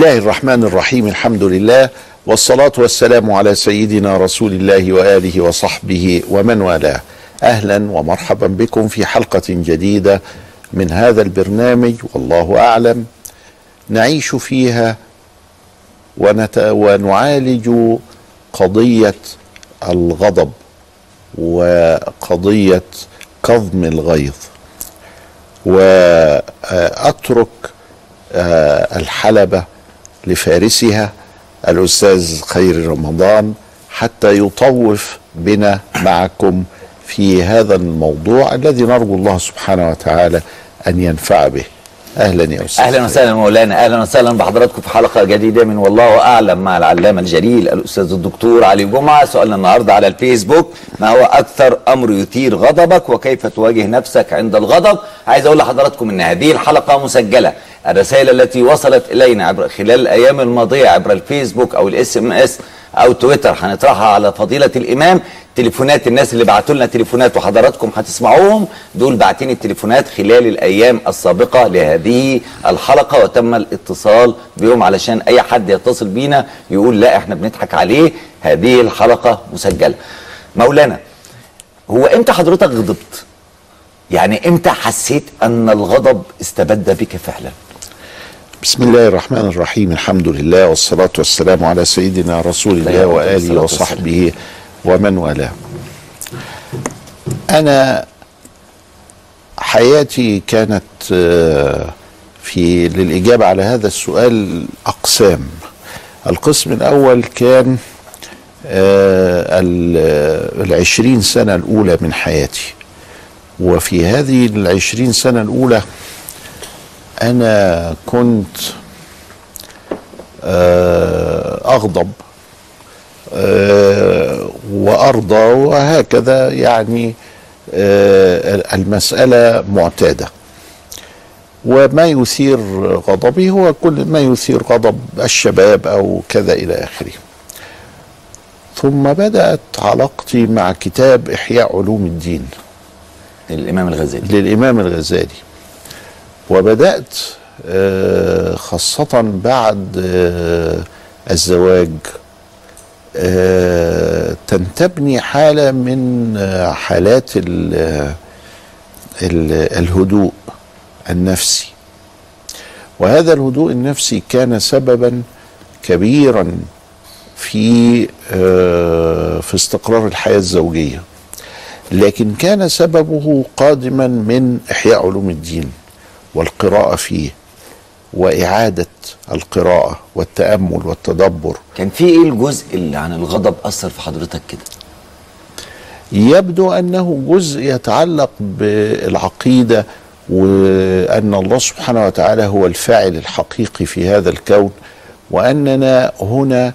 الله الرحمن الرحيم الحمد لله والصلاة والسلام على سيدنا رسول الله وآله وصحبه ومن والاه. أهلا ومرحبا بكم في حلقة جديدة من هذا البرنامج والله أعلم. نعيش فيها ونت... ونعالج قضية الغضب وقضية كظم الغيظ. وأترك آه، الحلبة لفارسها الأستاذ خير رمضان حتى يطوف بنا معكم في هذا الموضوع الذي نرجو الله سبحانه وتعالى أن ينفع به. أهلا يا أستاذ أهلا. وسهلا مولانا أهلا وسهلا بحضراتكم في حلقة جديدة من والله أعلم. مع العلامة الجليل الأستاذ الدكتور علي جمعة. سؤالنا النهارده على الفيسبوك ما هو أكثر أمر يثير غضبك؟ وكيف تواجه نفسك عند الغضب؟ عايز أقول لحضراتكم إن هذه الحلقة مسجلة. الرسائل التي وصلت إلينا عبر خلال الأيام الماضية عبر الفيسبوك أو الإس إم إس أو تويتر. هنطرحها على فضيلة الإمام. تليفونات الناس اللي بعتوا لنا تليفونات وحضراتكم هتسمعوهم. دول باعتين التليفونات خلال الأيام السابقة لهذه الحلقة وتم الاتصال بهم علشان أي حد يتصل بينا يقول لا إحنا بنضحك عليه. هذه الحلقة مسجلة. مولانا هو إمتى حضرتك غضبت؟ يعني إمتى حسيت أن الغضب استبد بك فعلا؟ بسم الله الرحمن الرحيم. الحمد لله والصلاة والسلام على سيدنا رسول الله وآله وصحبه ومن والاه. أنا حياتي كانت آه، في للإجابة على هذا السؤال أقسام. القسم الأول كان آه، ال- العشرين سنة الأولى من حياتي. وفي هذه العشرين سنة الأولى أنا كنت آه، أغضب آه، وأرضى وهكذا يعني آه، المسألة معتادة. وما يثير غضبي هو كل ما يثير غضب الشباب أو كذا إلى آخره. ثم بدأت علاقتي مع كتاب إحياء علوم الدين. الامام الغزالي. للإمام الغزالي. وبدأت آه، خاصة بعد آه، الزواج. آه، تنتابني حالة من حالات ال- ال- الهدوء النفسي. وهذا الهدوء النفسي كان سببا كبيرا في في استقرار الحياة الزوجية لكن كان سببه قادما من إحياء علوم الدين. والقراءة فيه وإعادة القراءة والتأمل والتدبر. كان في إيه الجزء اللي عن الغضب أثر في حضرتك كده؟ يبدو أنه جزء يتعلق بالعقيدة وأن الله سبحانه وتعالى هو الفاعل الحقيقي في هذا الكون وأننا هنا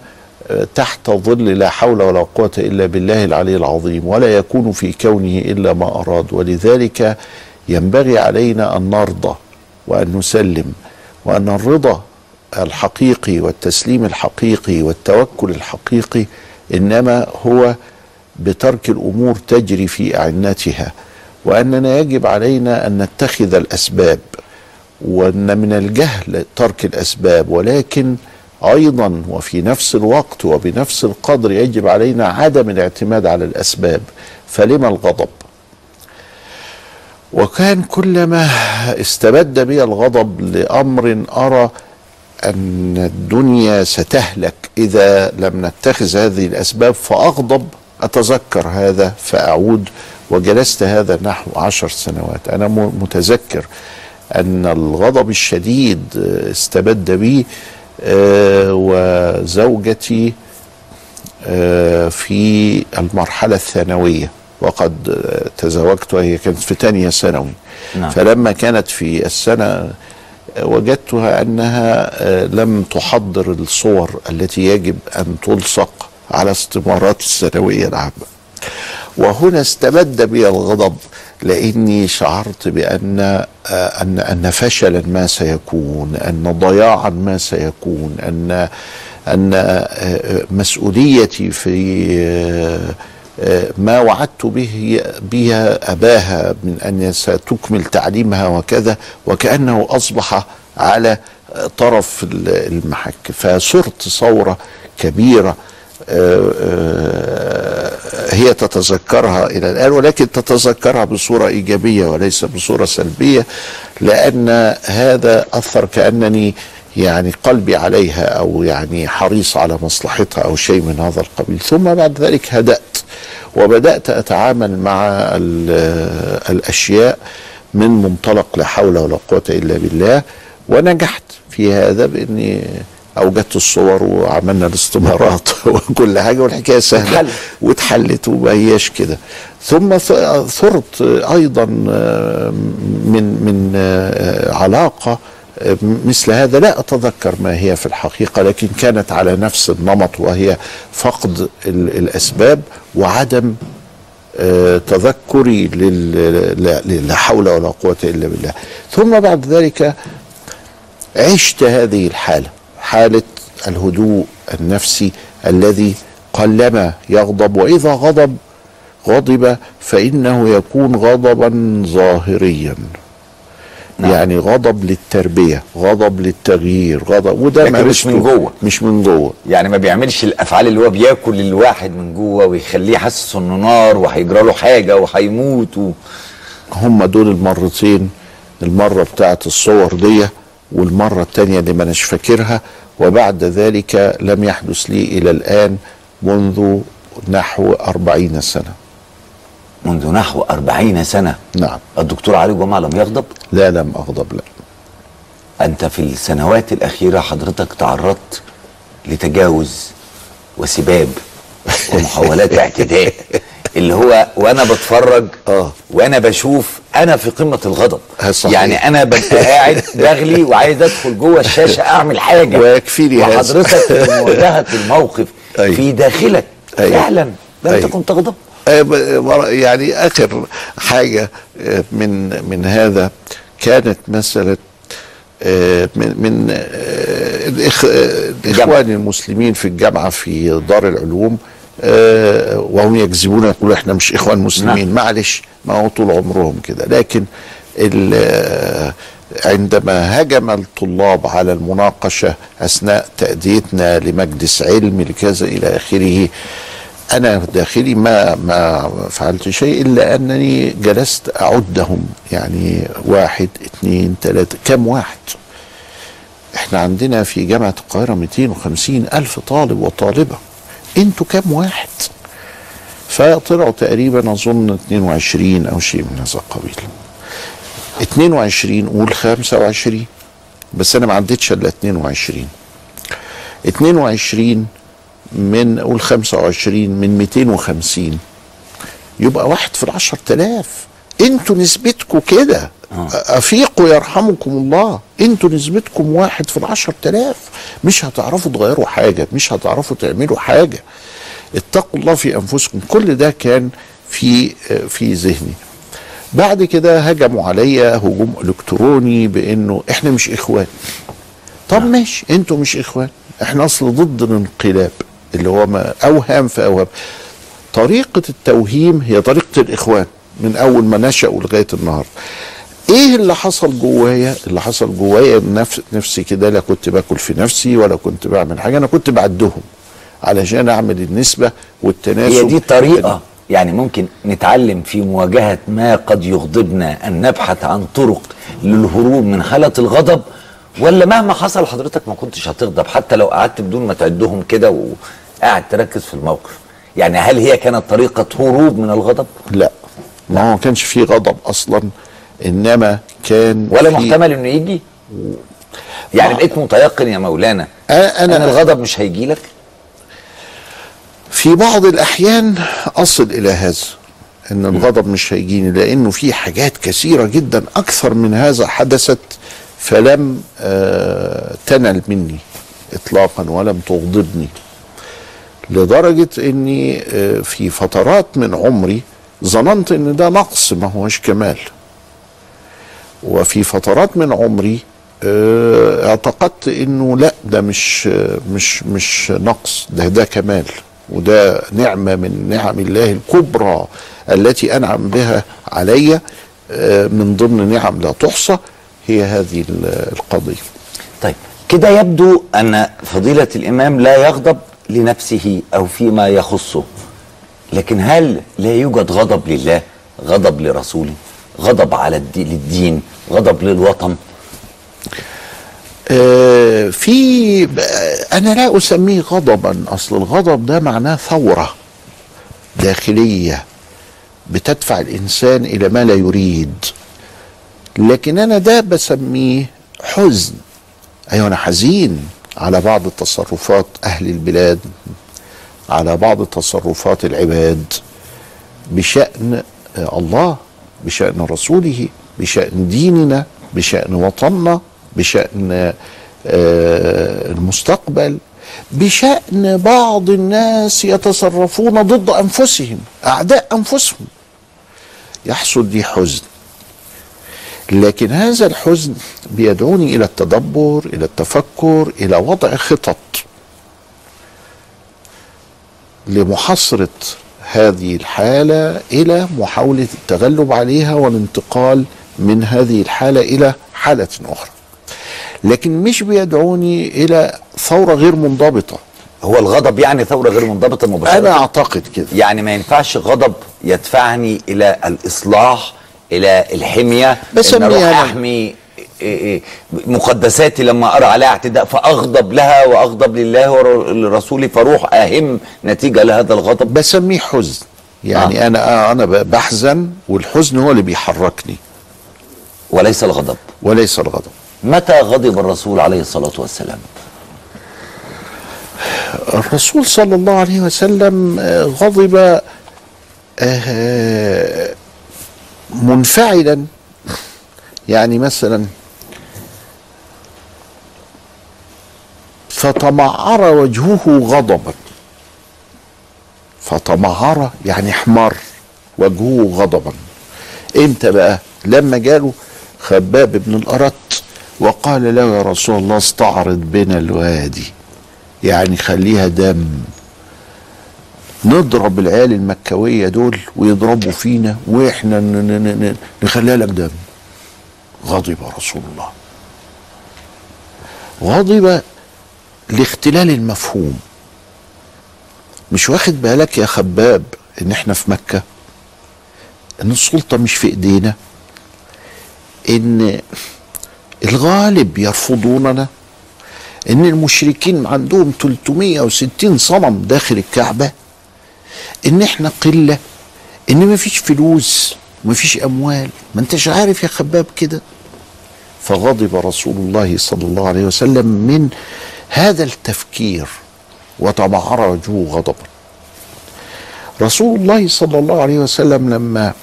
آه، تحت ظل لا حول ولا قوة إلا بالله العلي العظيم ولا يكون في كونه إلا ما أراد. ولذلك ينبغي علينا أن نرضى وأن نسلم وأن الرضا الحقيقي والتسليم الحقيقي والتوكل الحقيقي إنما هو بترك الأمور تجري في اعنتها وأننا يجب علينا أن نتخذ الأسباب وأن من الجهل ترك الأسباب ولكن أيضا وفي نفس الوقت وبنفس القدر يجب علينا عدم الاعتماد على الأسباب فلما الغضب؟ وكان كلما استبد بي الغضب لأمر أرى أن الدنيا ستهلك. إذا لم نتخذ هذه الأسباب فأغضب أتذكر هذا فأعود. وجلست هذا نحو عشر سنوات. أنا متذكر أن الغضب الشديد استبد بي آه، وزوجتي آه، في المرحلة الثانوية. وقد تزوجت وهي كانت في تانية ثانوي نعم. فلما كانت في السنة وجدتها أنها آه، لم تحضر الصور التي يجب أن تلصق على استمارات الثانوية العامة وهنا استبد بي الغضب لأني شعرت بأن آه، أن أن فشلا ما سيكون أن ضياعا ما سيكون أن أن آه، مسؤوليتي في ما وعدت به بها أباها من أن ستكمل تعليمها وكذا وكأنه أصبح على طرف المحك. فصرت ثوره كبيرة آه، آه، هي تتذكرها إلى الآن ولكن تتذكرها بصورة إيجابية وليس بصورة سلبية لأن هذا أثر كأنني يعني قلبي عليها أو يعني حريص على مصلحتها أو شيء من هذا القبيل ثم بعد ذلك هدأت وبدأت أتعامل مع ال- الأشياء من منطلق لا حول ولا قوة إلا بالله ونجحت في هذا بإني أوجدت الصور وعملنا الاستمارات وكل حاجة والحكاية سهلة اتحلت. واتحلت وما هياش كده ثم ثرت أيضا آه، من من آه، علاقة آه، مثل هذا لا أتذكر ما هي في الحقيقة لكن كانت على نفس النمط وهي فقد ال- الأسباب وعدم آه، تذكري لا حول ولا قوة إلا بالله. ثم بعد ذلك عشت هذه الحالة حالة الهدوء النفسي الذي قلما يغضب وإذا غضب غضب فإنه يكون غضبا ظاهريا. نعم. يعني غضب للتربية غضب للتغيير غضب وده مش من جوه. مش من جوه يعني ما بيعملش الأفعال اللي هو بياكل الواحد من جوه ويخليه حاسس إنه نار وهيجرى له حاجة وهيموت و... هم دول المرتين المرة بتاعت الصور دي والمرة التانية اللي ما أناش فاكرها وبعد ذلك لم يحدث لي إلى الآن منذ نحو أربعين سنة منذ نحو أربعين سنة نعم الدكتور علي جمعة لم يغضب لا لم أغضب لا أنت في السنوات الأخيرة حضرتك تعرضت لتجاوز وسباب ومحاولات اعتداء اللي هو وأنا بتفرج آه. وأنا بشوف أنا في قمة الغضب آه، صحيح. يعني أنا ببقى قاعد بغلي وعايز أدخل جوه الشاشة أعمل حاجة ويكفيني. وحضرتك في مواجهه الموقف أيوة. في داخلك أيوة. فعلا لم أيوة. تكن تغضب يعني آخر حاجة آه، من من هذا كانت مثلا آه، من من آه، آه، الإخوان المسلمين في الجامعة في دار العلوم آه، وهم يكذبون يقولوا إحنا مش إخوان مسلمين. معلش ما هو طول عمرهم كده. لكن آه، عندما هجم الطلاب على المناقشة أثناء تأديتنا لمجلس علم لكذا إلى آخره أنا داخلي ما ما فعلت شيء إلا أنني جلست أعدهم يعني واحد اثنين ثلاثة كم واحد؟ إحنا عندنا في جامعة القاهرة 250 ألف طالب وطالبة. أنتوا كم واحد؟ فطلعوا تقريبا أظن 22 أو شيء من هذا القبيل. 22 قول 25 بس أنا ما عدتش إلا 22 22 من قول 25 من 250 يبقى واحد في العشر تلاف أنتوا نسبتكم كده. أفيقوا يرحمكم الله. أنتوا نسبتكم واحد في العشر تلاف مش هتعرفوا تغيروا حاجة مش هتعرفوا تعملوا حاجة. اتقوا الله في أنفسكم. كل ده كان في في ذهني. بعد كده هجموا عليا هجوم إلكتروني بإنه إحنا مش إخوان. طب ماشي. أنتوا مش إخوان. إحنا أصل ضد الانقلاب. اللي هو ما أوهام في أوهام. طريقة التوهيم هي طريقة الإخوان من أول ما نشأوا لغاية النهاردة. إيه اللي حصل جوايا؟ اللي حصل جوايا نفس نفسي كده لا كنت باكل في نفسي ولا كنت بعمل حاجة أنا كنت بعدهم علشان أعمل النسبة والتناسب. هي دي طريقة. يعني ممكن نتعلم في مواجهة ما قد يغضبنا أن نبحث عن طرق للهروب من حاله الغضب ولا مهما حصل حضرتك ما كنتش هتغضب حتى لو قعدت بدون ما تعدهم كده وقاعد تركز في الموقف. يعني هل هي كانت طريقة هروب من الغضب؟ لا. ما هو ما كانش فيه غضب أصلا إنما كان ولا في- محتمل إنه يجي؟ يعني بقيت متيقن يا مولانا أ- أنا- إن الغضب مش هيجي لك؟ في بعض الأحيان أصل إلى هذا إن الغضب مش هيجيني لأنه في حاجات كثيرة جدا أكثر من هذا حدثت فلم آه تنل مني اطلاقا ولم تغضبني. لدرجة إني آه في فترات من عمري ظننت إن ده نقص ما هوش كمال. وفي فترات من عمري آه، اعتقدت إنه لأ ده مش آه، مش مش نقص ده ده كمال. وده نعمة من نعم الله الكبرى التي أنعم بها علي من ضمن نعم لا تحصى هي هذه ال- القضية. طيب كده يبدو أن فضيلة الإمام لا يغضب لنفسه أو فيما يخصه. لكن هل لا يوجد غضب لله؟ غضب لرسوله؟ غضب على الدي للدين؟ غضب للوطن؟ آه، في أنا لا أسميه غضبا أصل الغضب ده معناه ثورة داخلية بتدفع الإنسان إلى ما لا يريد. لكن أنا ده بسميه حزن. أيوه أنا حزين. على بعض تصرفات أهل البلاد على بعض تصرفات العباد بشأن آه، الله بشأن رسوله بشأن ديننا بشأن وطننا بشأن آه، المستقبل بشأن بعض الناس يتصرفون ضد أنفسهم أعداء أنفسهم. يحصل لي حزن. لكن هذا الحزن بيدعوني إلى التدبر إلى التفكر إلى وضع خطط. لمحاصرة هذه الحالة إلى محاولة التغلب عليها والانتقال من هذه الحالة إلى حالة أخرى. لكن مش بيدعوني إلى ثورة غير منضبطة. هو الغضب يعني ثورة غير منضبطة مباشرة؟ أنا أعتقد كده. يعني ما ينفعش غضب يدفعني إلى الإصلاح إلى الحمية إن أروح أنا. أحمي إيه إيه مقدساتي لما أرى عليها اعتداء فأغضب لها وأغضب لله ولرسوله فاروح أهم نتيجة لهذا الغضب. بسميه حزن. يعني آه. أنا أنا بحزن والحزن هو اللي بيحركني. وليس الغضب. وليس الغضب. متى غضب الرسول عليه الصلاة والسلام؟ الرسول صلى الله عليه وسلم آه، غضب آه، منفعلا. يعني مثلا فتمعر وجهه غضبا. فتمعر يعني احمر وجهه غضبا. إمتى بقى؟ لما جاله خباب بن الأرت وقال له يا رسول الله استعرض بنا الوادي. يعني خليها دم. نضرب العيال المكوية دول ويضربوا فينا وإحنا نخليها لك دم. غضب رسول الله. غضب لاختلال المفهوم. مش واخد بالك يا خباب إن إحنا في مكة؟ إن السلطة مش في إيدينا؟ إن الغالب يرفضوننا؟ إن المشركين عندهم 360 صنم داخل الكعبة؟ إن إحنا قلة إن مفيش فلوس مفيش أموال ما أنتش عارف يا خباب كده. فغضب رسول الله صلى الله عليه وسلم من هذا التفكير وتمعر وجهه غضبا رسول الله صلى الله عليه وسلم لما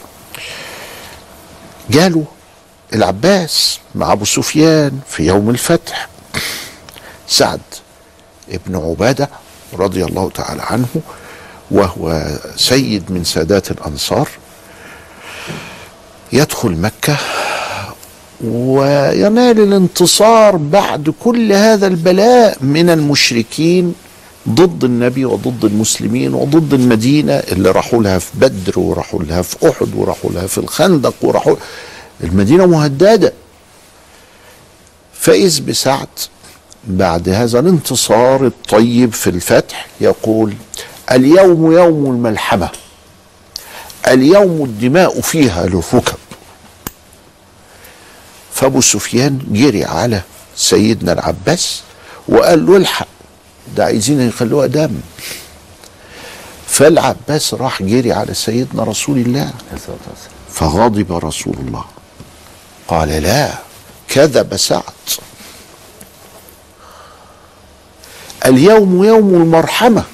جاله العباس مع أبو سفيان في يوم الفتح سعد ابن عبادة رضي الله تعالى عنه وهو سيد من سادات الأنصار يدخل مكة وينال الانتصار بعد كل هذا البلاء من المشركين ضد النبي وضد المسلمين وضد المدينة اللي راحوا لها في بدر وراحوا لها في أحد وراحوا لها في الخندق وراحوا المدينة مهددة. فإذ بسعد بعد هذا الانتصار الطيب في الفتح يقول اليوم يوم الملحمة. اليوم الدماء فيها للركب فأبو سفيان جري على سيدنا العباس وقال له الحق. ده عايزين يخلوها دم. فالعباس راح جري على سيدنا رسول الله. فغضب رسول الله. قال لا كذب سعد. اليوم يوم المرحمة.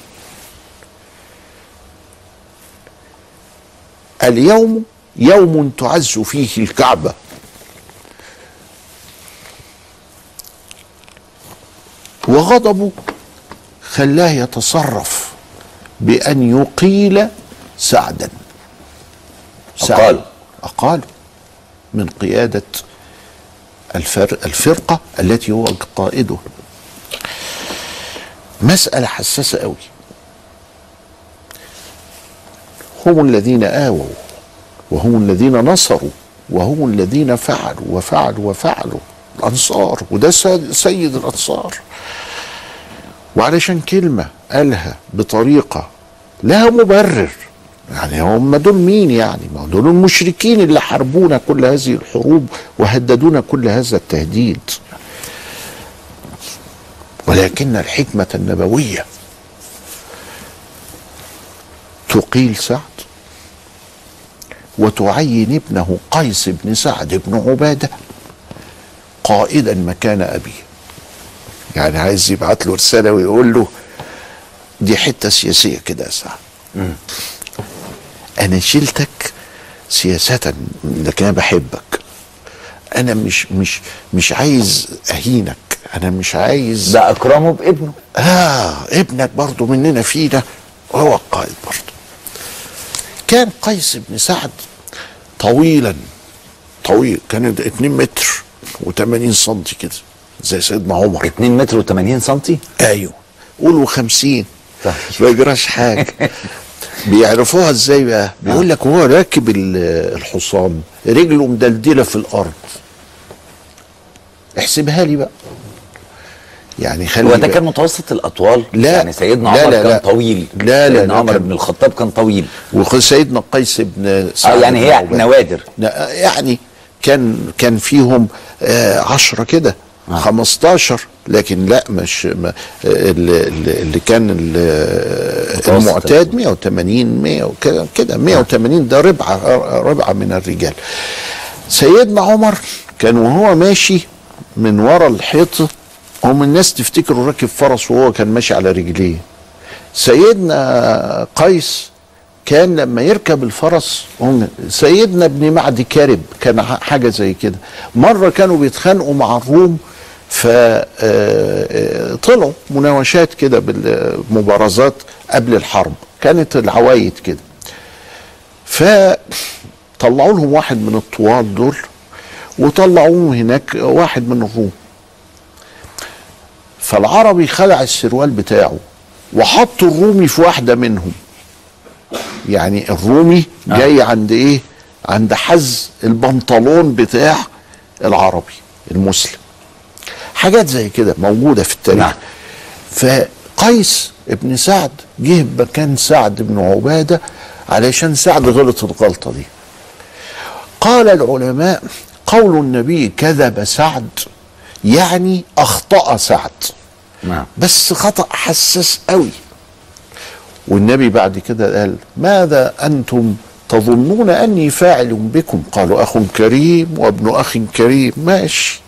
اليوم يوم تعز فيه الكعبة. وغضبه خلاه يتصرف بأن يقيل سعدا. سعد. أقال. أقال. من قيادة الفر الفرقة التي هو قائده مسألة حساسة قوي هم الذين آووا وهم الذين نصروا وهم الذين فعلوا وفعلوا وفعلوا. الأنصار وده سيد الأنصار. وعلشان كلمة قالها بطريقة لها مبرر يعني هم دول مين يعني؟ ما دول المشركين اللي حاربونا كل هذه الحروب وهددونا كل هذا التهديد. ولكن الحكمة النبوية تقيل سعد وتعين ابنه قيس بن سعد بن عبادة قائدا مكان أبيه. يعني عايز يبعت له رسالة ويقول له دي حتة سياسية كده يا سعد. أنا شلتك سياسة لكن أنا بحبك. أنا مش مش مش عايز أهينك. أنا مش عايز ده أكرمه بابنه. آه ابنك برضو مننا فينا. وهو القائد برضو. كان قيس بن سعد طويلا طويل كان 2 متر و80 سنتي كده زي سيدنا عمر. 2 متر و80 سنتي؟ أيوه. قولوا 50 طيب. ما يجراش حاجة. بيعرفوها إزاي بقى؟ بيقول لك وهو راكب ال- الحصان رجله مدلدلة في الأرض. احسبها لي بقى. يعني خلي هو ده. كان متوسط الأطوال لا. يعني سيدنا عمر لا، كان لا. طويل لا، لا، سيدنا عمر كان- بن الخطاب كان طويل وسيدنا قيس بن سعد آه يعني هي. نوادر يعني كان كان فيهم آه عشرة كده آه. 15 لكن لا مش ما اللي, اللي كان ال- متوسط المعتاد 180 100 وكده كده 180 ده ربعه ربعه من الرجال سيدنا عمر كان وهو ماشي من ورا الحيط هم الناس تفتكره راكب فرس وهو كان ماشي على رجليه. سيدنا قيس كان لما يركب الفرس هم سيدنا ابن معدي كارب كان ح- حاجة زي كده. مرة كانوا بيتخانقوا مع الروم فطلعوا مناوشات كده بالمبارزات قبل الحرب. كانت العوايد كده. فطلعوا لهم واحد من الطوال دول وطلعوه هناك واحد من الروم. فالعربي خلع السروال بتاعه وحط الرومي في واحدة منهم. يعني الرومي جاي عند إيه؟ عند حز البنطلون بتاع العربي المسلم. حاجات زي كده موجودة في التاريخ. نعم. فقيس ابن سعد جه مكان سعد بن عبادة علشان سعد غلط الغلطة دي. قال العلماء قول النبي كذب سعد يعني أخطأ سعد. نعم. بس خطأ حساس قوي. والنبي بعد كده قال ماذا أنتم تظنون أني فاعل بكم؟ قالوا أخ كريم وابن أخ كريم. ماشي.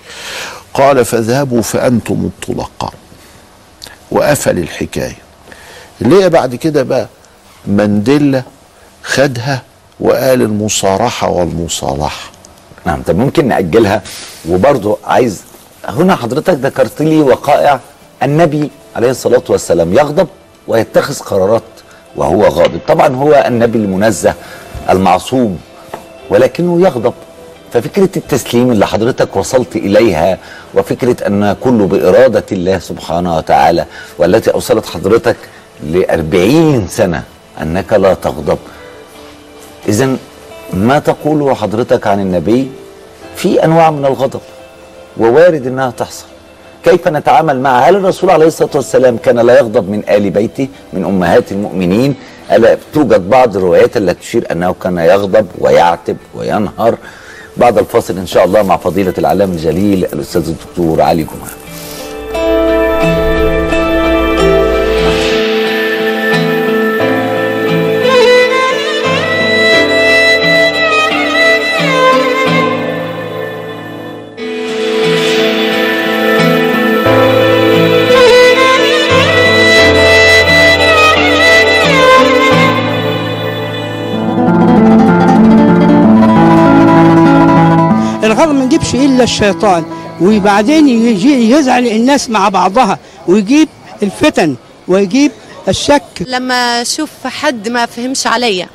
قال فاذهبوا فأنتم الطلقاء. وقفل الحكاية. اللي هي بعد كده بقى؟ منديلا خدها وقال المصارحة والمصالحة. نعم طب ممكن نأجلها؟ وبرضه عايز هنا حضرتك ذكرت لي وقائع النبي عليه الصلاة والسلام يغضب ويتخذ قرارات وهو غاضب. طبعا هو النبي المنزه المعصوم ولكنه يغضب. ففكرة التسليم اللي حضرتك وصلت إليها وفكرة أن كله بإرادة الله سبحانه وتعالى والتي أوصلت حضرتك لأربعين سنة أنك لا تغضب. إذا ما تقوله حضرتك عن النبي؟ في أنواع من الغضب ووارد أنها تحصل. كيف نتعامل معها هل الرسول عليه الصلاة والسلام كان لا يغضب من آل بيته من أمهات المؤمنين؟ ألا توجد بعض الروايات التي تشير أنه كان يغضب ويعتب وينهر؟ بعد الفاصل إن شاء الله مع فضيلة العلام الجليل الأستاذ الدكتور علي جمعة. يجيبش إلا الشيطان وبعدين يجي يزعل الناس مع بعضها ويجيب الفتن ويجيب الشك. لما أشوف حد ما فهمش عليا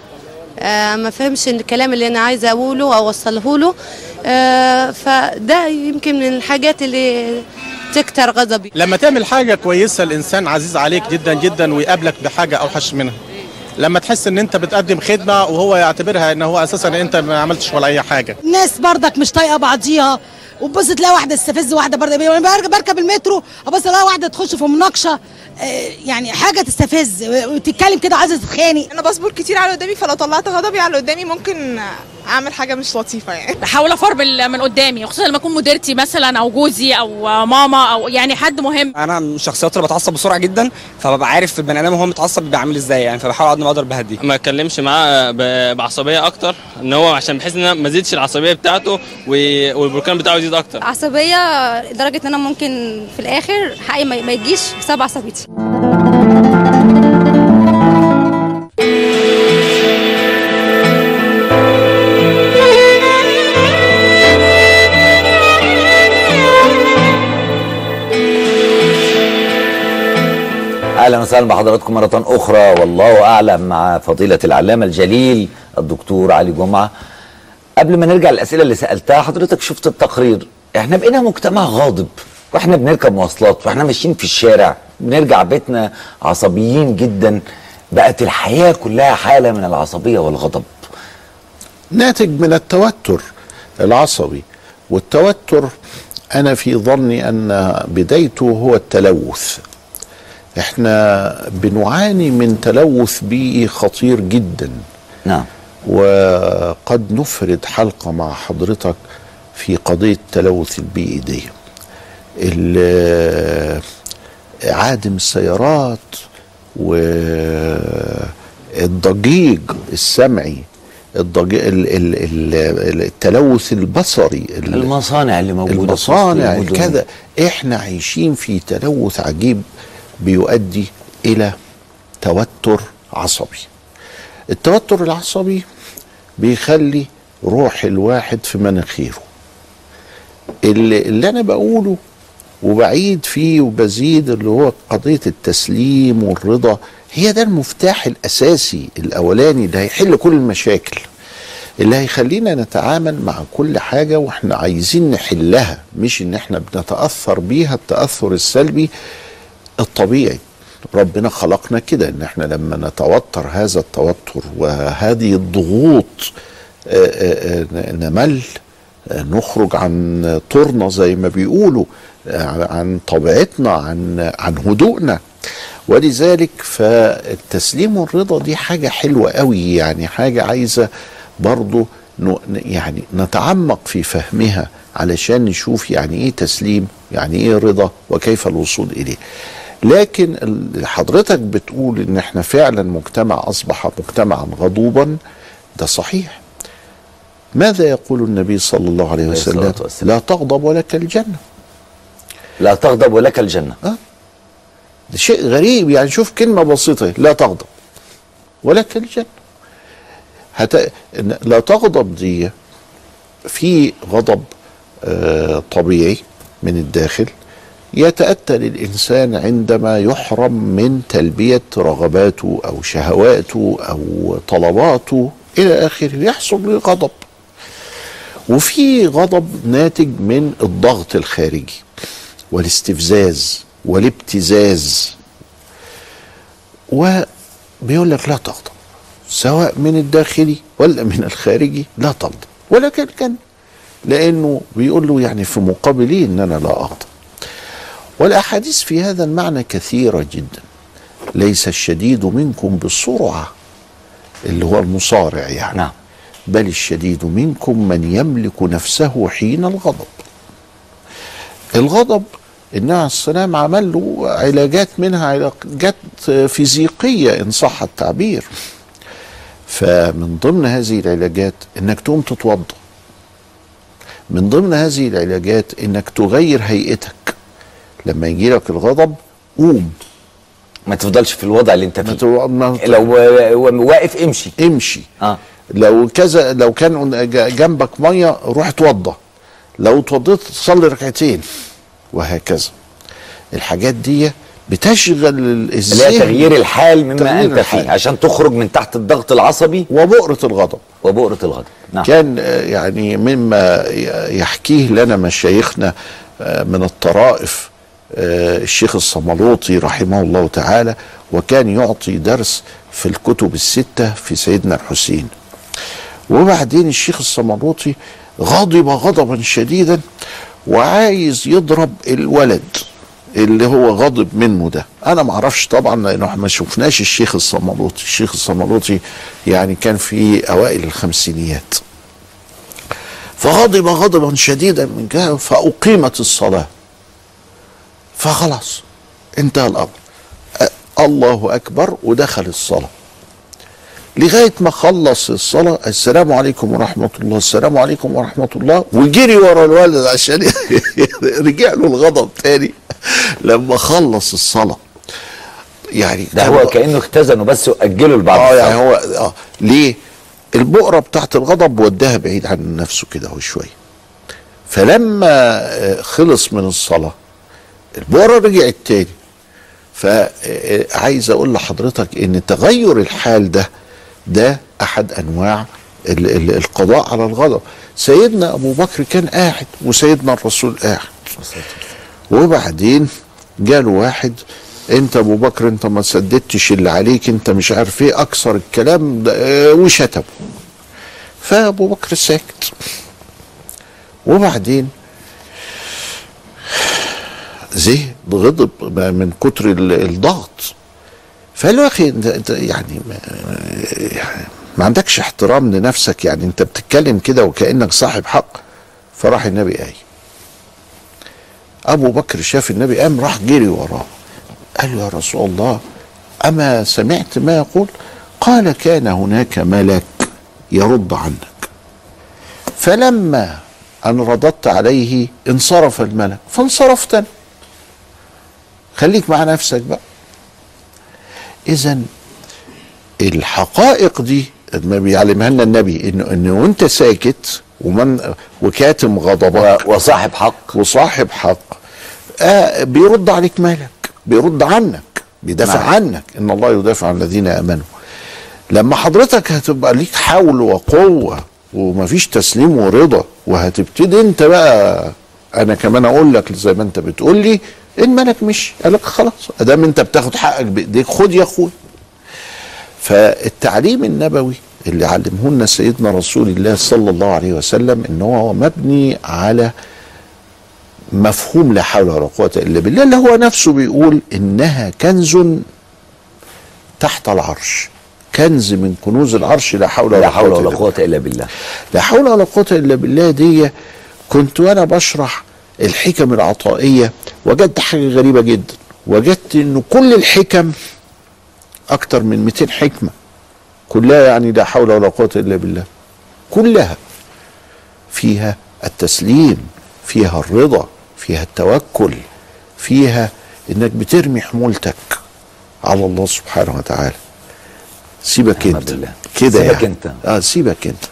آه ما فهمش الكلام اللي أنا عايزة أقوله أو أوصله له آه فده يمكن من الحاجات اللي تكتر غضبي. لما تعمل حاجة كويسة الإنسان عزيز عليك جدا جدا ويقابلك بحاجة أوحش منها. لما تحس إن أنت بتقدم خدمة وهو يعتبرها إن هو أساسا أنت ما عملتش ولا أي حاجة. الناس برضك مش طايقة بعضيها. وبص تلاقي واحدة تستفز واحدة برضه وأنا بركب بركب المترو ابص الاقي واحدة تخش في مناقشة. آه، يعني حاجة تستفز وتتكلم كده عايزة تتخانق. أنا بصبر كتير على اللي قدامي فلو طلعت غضبي على اللي قدامي ممكن اعمل حاجة مش لطيفة يعني. بحاول افرب ال- من قدامي خصوصا لما اكون مديرتي مثلا أو جوزي أو ماما أو يعني حد مهم. أنا من الشخصيات اللي بتعصب بسرعة جدا فببقى عارف البني آدم وهو متعصب بيبقى عامل إزاي يعني فبحاول قد ما أقدر بهديه ما اتكلمش معاه بعصبية أكتر إن هو عشان بحيث إن أنا ما زيدش العصبية بتاعته والبركان بتاعه يزيد أكتر. عصبية لدرجة إن أنا ممكن في الآخر حقي ما ما يجيش بسبب عصبيتي. أهلا وسهلا بحضراتكم مرة أخرى. والله أعلم مع فضيلة العلامة الجليل الدكتور علي جمعة. قبل ما نرجع للأسئلة اللي سألتها حضرتك شفت التقرير. إحنا بقينا مجتمع غاضب وإحنا بنركب مواصلات وإحنا ماشيين في الشارع بنرجع بيتنا عصبيين جدا. بقت الحياة كلها حالة من العصبية والغضب. ناتج من التوتر العصبي. والتوتر أنا في ظني أن بدايته هو التلوث. إحنا بنعاني من تلوث بيئي خطير جدا. نعم. وقد نفرد حلقة مع حضرتك في قضية التلوث البيئي دي. عادم السيارات والضجيج السمعي الضجيج ال- ال- ال- التلوث البصري ال- المصانع اللي وسط المصانع. كذا. إحنا عايشين في تلوث عجيب. بيؤدي إلى توتر عصبي. التوتر العصبي بيخلي روح الواحد في مناخيره. اللي, اللي أنا بقوله وبعيد فيه وبزيد اللي هو قضية التسليم والرضا هي ده المفتاح الأساسي الأولاني اللي هيحل كل المشاكل اللي هيخلينا نتعامل مع كل حاجة وإحنا عايزين نحلها مش إن إحنا بنتأثر بيها التأثر السلبي الطبيعي. ربنا خلقنا كده إن إحنا لما نتوتر هذا التوتر وهذه الضغوط آه، آه، آه، نمل نخرج عن طورنا زي ما بيقولوا عن طبيعتنا عن عن هدوءنا. ولذلك فالتسليم والرضا دي حاجة حلوة قوي يعني حاجة عايزة برضو يعني نتعمق في فهمها علشان نشوف يعني إيه تسليم يعني إيه رضا وكيف الوصول إليه. لكن حضرتك بتقول إن إحنا فعلا مجتمع أصبح مجتمعا غضوبا ده صحيح. ماذا يقول النبي صلى الله عليه وسلم. لا تغضب ولك الجنة. لا تغضب ولك الجنة. ده شيء غريب يعني شوف كلمة بسيطة لا تغضب ولك الجنة. هت... لا تغضب دي في غضب آه طبيعي من الداخل. يتأتى للإنسان عندما يحرم من تلبية رغباته أو شهواته أو طلباته إلى آخره يحصل له غضب. وفي غضب ناتج من الضغط الخارجي والاستفزاز والابتزاز. وبيقول لك لا تغضب سواء من الداخلي ولا من الخارجي لا تغضب ولكن كان لأنه بيقول له يعني في مقابلي إن أنا لا أغضب. والأحاديث في هذا المعنى كثيرة جدا. ليس الشديد منكم بالسرعة اللي هو المصارع يعني. نعم. بل الشديد منكم من يملك نفسه حين الغضب. الغضب النبي عليه السلام عمل له علاجات منها علاجات فيزيقية إن صح التعبير. فمن ضمن هذه العلاجات إنك تقوم تتوضأ. من ضمن هذه العلاجات إنك تغير هيئتك. لما يجي لك الغضب قوم. ما تفضلش في الوضع اللي انت فيه. ما- لو واقف امشي. امشي. آه. لو كذا لو كان جنبك مية روح اتوضى. لو اتوضيت تصلي ركعتين. وهكذا. الحاجات دي بتشغل الذهن. تغيير الحال مما تغيير أنت الحال. فيه. عشان تخرج من تحت الضغط العصبي. وبؤرة الغضب. وبؤرة الغضب. نعم. كان آه، يعني مما يحكيه لنا مشايخنا آه، من الطرائف. آه، الشيخ الصملوطي رحمه الله تعالى وكان يعطي درس في الكتب الستة في سيدنا الحسين. وبعدين الشيخ الصملوطي غضب غضبا شديدا وعايز يضرب الولد اللي هو غضب منه ده. أنا ما أعرفش طبعا لأنه إحنا ما شفناش الشيخ الصملوطي. الشيخ الصملوطي يعني كان في أوائل الخمسينيات. فغضب غضبا شديدا من كده فأقيمت الصلاة. فخلاص انتهى الأمر. الله أكبر ودخل الصلاة. لغاية ما خلص الصلاة السلام عليكم ورحمة الله السلام عليكم ورحمة الله وجري ورا الولد عشان رجع له الغضب تاني. لما خلص الصلاة يعني ده هو كأنه اختزنه بس وأجله لبعض آه يعني هو آه ليه؟ البؤرة بتاعت الغضب وداها بعيد عن نفسه كده هو شوية. فلما آه، خلص من الصلاة البؤره رجعت تاني. فعايز أقول لحضرتك إن تغير الحال ده ده أحد أنواع ال- ال- القضاء على الغضب. سيدنا أبو بكر كان قاعد وسيدنا الرسول قاعد. وبعدين جاله واحد أنت أبو بكر أنت ما سددتش اللي عليك أنت مش عارف إيه أكثر الكلام آه، وشتمه. فأبو بكر ساكت. وبعدين زهد غضب من كتر ال- الضغط. فقال له يا أخي انت, أنت يعني ما, ما عندكش احترام لنفسك يعني أنت بتتكلم كده وكأنك صاحب حق. فراح النبي قايم أبو بكر شاف النبي قام راح جري وراه. قال يا رسول الله أما سمعت ما يقول؟ قال كان هناك ملك يرد عنك. فلما أن رددت عليه انصرف الملك. فانصرفت أنا خليك مع نفسك بقى. اذا الحقائق دي ما بيعلمها لنا النبي إنه انه وأنت ساكت ومن وكاتم غضبك. وصاحب حق. وصاحب حق. آه بيرد عليك مالك بيرد عنك بيدافع نعم. نعم. عنك. إن الله يدافع عن الذين آمنوا. لما حضرتك هتبقى ليك حول وقوة ومفيش تسليم ورضا وهتبتدي أنت بقى أنا كمان أقول لك زي ما أنت بتقول لي ان مالك مش قال لك خلاص. أدام أنت بتاخد حقك بإيديك خد يا اخويا فالتعليم النبوي اللي علمه لنا سيدنا رسول الله صلى الله عليه وسلم إن هو مبني على مفهوم لا حول ولا قوة إلا بالله اللي هو نفسه بيقول إنها كنز تحت العرش. كنز من كنوز العرش لا حول ولا, لا حول ولا قوة إلا بالله. لا حول ولا قوة إلا بالله دي كنت وأنا بشرح الحكم العطائية وجدت حاجة غريبة جدا. وجدت إنه كل الحكم أكتر من 200 حكمة. كلها يعني لا حول ولا قوة إلا بالله. كلها فيها التسليم فيها الرضا فيها التوكل فيها إنك بترمي حمولتك على الله سبحانه وتعالى. سيبك أنت. كده سيبك يعني. أنت. آه سيبك أنت.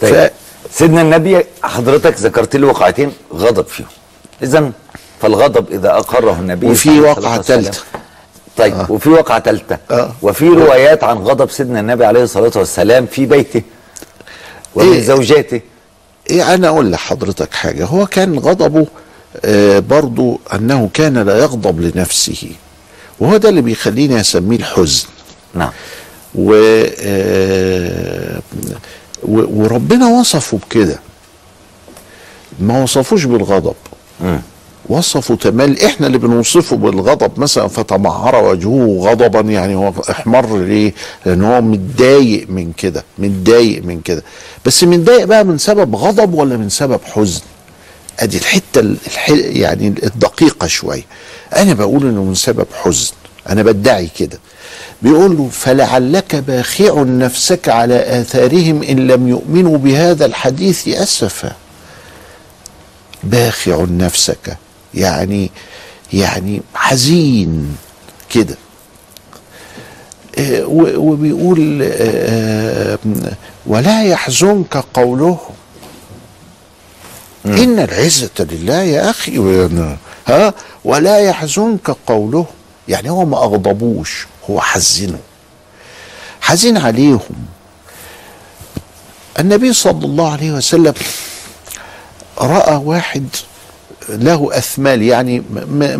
طيب. سيدنا النبي حضرتك ذكرت لي وقعتين غضب فيهم اذا فالغضب إذا أقره النبي وفي وسلم- تالتة. طيب آه. وفي وقعة ثالثة آه. وفي روايات عن غضب سيدنا النبي عليه الصلاة والسلام في بيته ومن إيه؟ زوجاته إيه أنا أقول لحضرتك حاجة هو كان غضبه آه برضو أنه كان لا يغضب لنفسه وهو ده اللي بيخليني أسميه الحزن نعم و آه وربنا وصفه بكده. ما وصفوش بالغضب. وصفوا تمال إحنا اللي بنوصفه بالغضب مثلا فتمعر وجهه غضبا يعني هو احمر ليه؟ لأن هو متضايق من كده متضايق من كده. بس متضايق بقى من سبب غضب ولا من سبب حزن؟ أدي الحتة الح... يعني الدقيقة شوية أنا بقول إنه من سبب حزن. أنا بدعي كده. بيقول له فلعلك باخع نفسك على آثارهم إن لم يؤمنوا بهذا الحديث أسفا. باخع نفسك يعني يعني حزين كده. آه، وبيقول آه، ولا يحزنك قولهم إن العزة لله يا أخي و- ها؟ ولا يحزنك قوله. يعني هو ما أغضبوش هو حزنه حزين عليهم. النبي صلى الله عليه وسلم رأى واحد له أثمال يعني م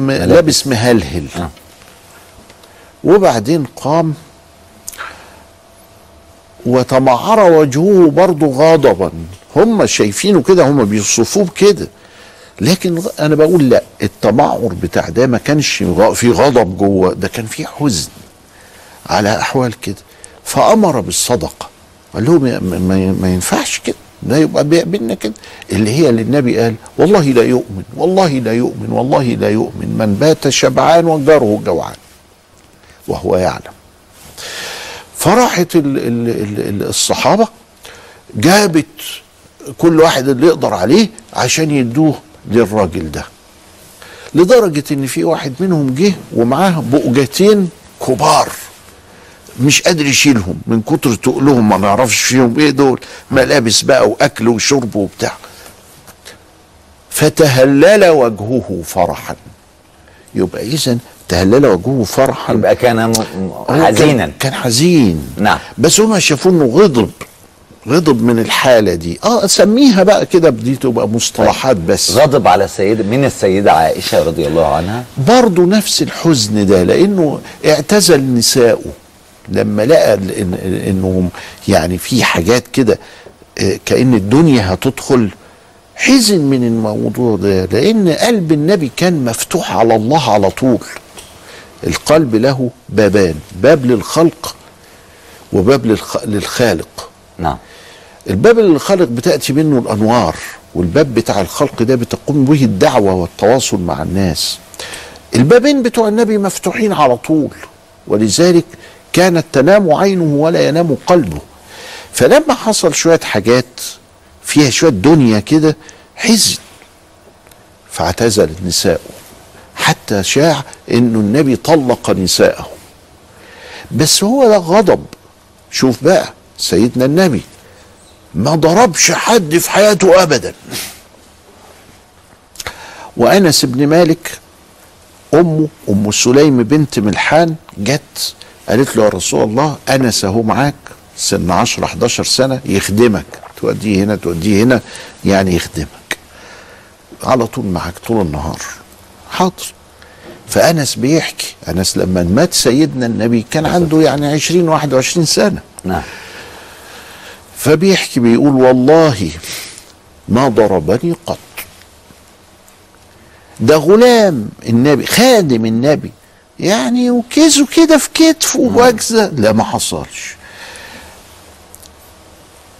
م لابس مهلهل. وبعدين قام وتمعر وجهه برضه غضبا هم شايفينه كده هم بيوصفوه بكده. لكن أنا بقول لا التمعر بتاع ده ما كانش في غضب جوه ده كان في حزن على أحوال كده. فأمر بالصدقة قال لهم ما- ينفعش كده ده يبقى بيقابلنا كده. اللي هي اللي النبي قال والله لا يؤمن والله لا يؤمن والله لا يؤمن من بات شبعان وجاره جوعان وهو يعلم. فراحت ال ال ال ال الصحابة جابت كل واحد اللي يقدر عليه عشان يدوه للراجل ده. لدرجة إن في واحد منهم جه ومعاه بؤجتين كبار مش قادر يشيلهم من كتر تقلهم ما نعرفش فيهم إيه دول ملابس بقى وأكل وشرب وبتاع. فتهلل وجهه فرحا. يبقى اذا تهلل وجهه فرحا. يبقى كان حزينا. كان حزين. نعم. بس هما شافوا إنه غضب. غضب من الحالة دي. آه سميها بقى كده بدي تبقى مصطلحات بس. غضب على السيدة من السيدة عائشة رضي الله عنها؟ برضه نفس الحزن ده لأنه اعتزل نساؤه لما لقى إن انهم يعني في حاجات كده آه، كأن الدنيا هتدخل حزن من الموضوع ده لأن قلب النبي كان مفتوح على الله على طول. القلب له بابان باب للخلق وباب للخ... للخالق. نعم. الباب اللي للخالق بتأتي منه الأنوار والباب بتاع الخلق ده بتقوم به الدعوة والتواصل مع الناس. البابين بتوع النبي مفتوحين على طول ولذلك كانت تنام عينه ولا ينام قلبه. فلما حصل شوية حاجات فيها شوية دنيا كده حزن. فاعتزلت نساءه حتى شاع إنه النبي طلق نساءه. بس هو ده غضب. شوف بقى سيدنا النبي ما ضربش حد في حياته ابدا. وأنس بن مالك أمه أم سليم بنت ملحان جت قالت له يا رسول الله أنس أهو معاك سن 10 11 سنة يخدمك. توديه هنا توديه هنا يعني يخدمك. على طول معاك طول النهار. حاضر. فأنس بيحكي. أنس لما مات سيدنا النبي كان عنده يعني 20 21 سنة. نعم. فبيحكي بيقول والله ما ضربني قط. ده غلام النبي خادم النبي. يعني وكيزه كده في كتفه وجزة لا ما حصلش.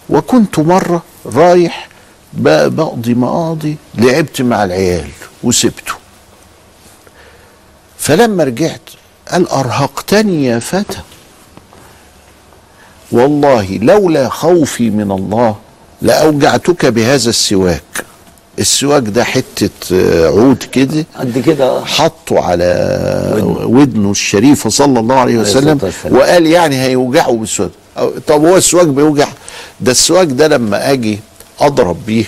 وكنت مرة رايح بقضي مقاضي لعبت مع العيال وسبته. فلما رجعت قال أرهقتني يا فتى. والله لولا خوفي من الله لأوجعتك بهذا السواك. السواك ده حتة آه، عود كده قد كده حطه على ودنه. الشريفة صلى الله عليه وسلم. وقال يعني هيوجعه بالسواك. طب هو السواك بيوجع؟ ده السواك ده لما أجي أضرب بيه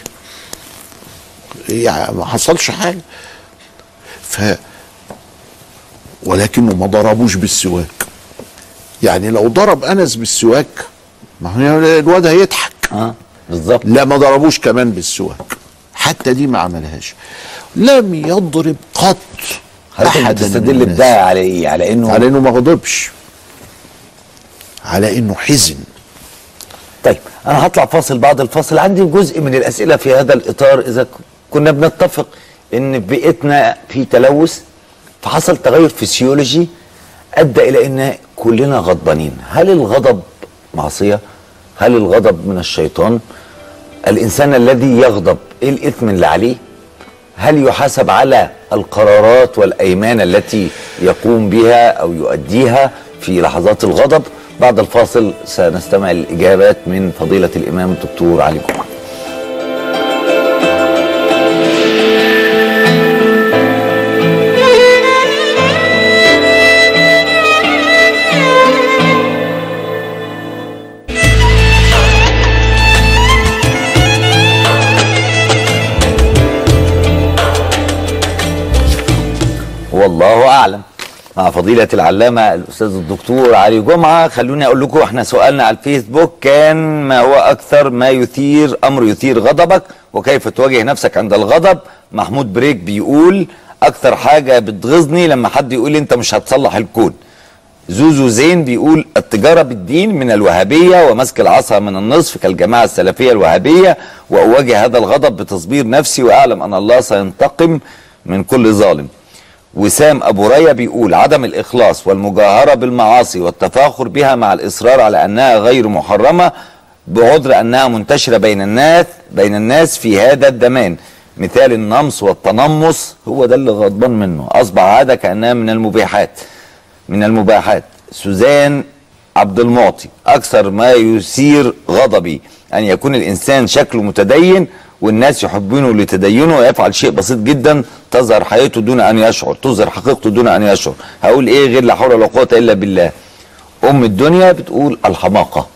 يعني ما حصلش حاجة. ف ولكنه ما ضربوش بالسواك. يعني لو ضرب أنس بالسواك ما هو الواد هيضحك. آه بالظبط. لا ما ضربوش كمان بالسواك. حتى دي ما عملهاش. لم يضرب قط من الناس. بده على إيه؟ على إنه على إنه ما غضبش. على إنه حزن. طيب أنا هطلع فاصل بعد الفاصل. عندي جزء من الأسئلة في هذا الإطار. إذا كنا بنتفق إن في بيئتنا في تلوث فحصل تغير فسيولوجي أدى إلى إن كلنا غضبانين. هل الغضب معصية؟ هل الغضب من الشيطان؟ الإنسان الذي يغضب إيه الإثم اللي عليه هل يحاسب على القرارات والأيمان التي يقوم بها أو يؤديها في لحظات الغضب؟ بعد الفاصل سنستمع الاجابات من فضيلة الإمام الدكتور علي جمعة. مع فضيلة العلامة الأستاذ الدكتور علي جمعة. خلوني أقول لكم إحنا سؤالنا على الفيسبوك كان ما هو أكثر ما يثير أمر يثير غضبك وكيف تواجه نفسك عند الغضب. محمود بريك بيقول أكثر حاجة بتغيظني لما حد يقول أنت مش هتصلح الكون. زوزو زين بيقول التجارة بالدين من الوهابية ومسك العصا من النصف كالجماعة السلفية الوهابية. وأواجه هذا الغضب بتصبير نفسي وأعلم أن الله سينتقم من كل ظالم. وسام أبو ريا بيقول عدم الإخلاص والمجاهرة بالمعاصي والتفاخر بها مع الإصرار على أنها غير محرمة بعذر أنها منتشرة بين الناس بين الناس في هذا الزمان مثال النمص والتنمص هو ده اللي غضبان منه. أصبح عادة كأنها من المبيحات من المباحات. سوزان عبد المعطي أكثر ما يثير غضبي. أن يكون الإنسان شكله متدين والناس يحبونه لتدينه ويفعل شيء بسيط جدا تظهر حياته دون أن يشعر تظهر حقيقته دون أن يشعر. هقول إيه غير لا حول ولا قوة إلا بالله. أم الدنيا بتقول الحماقة.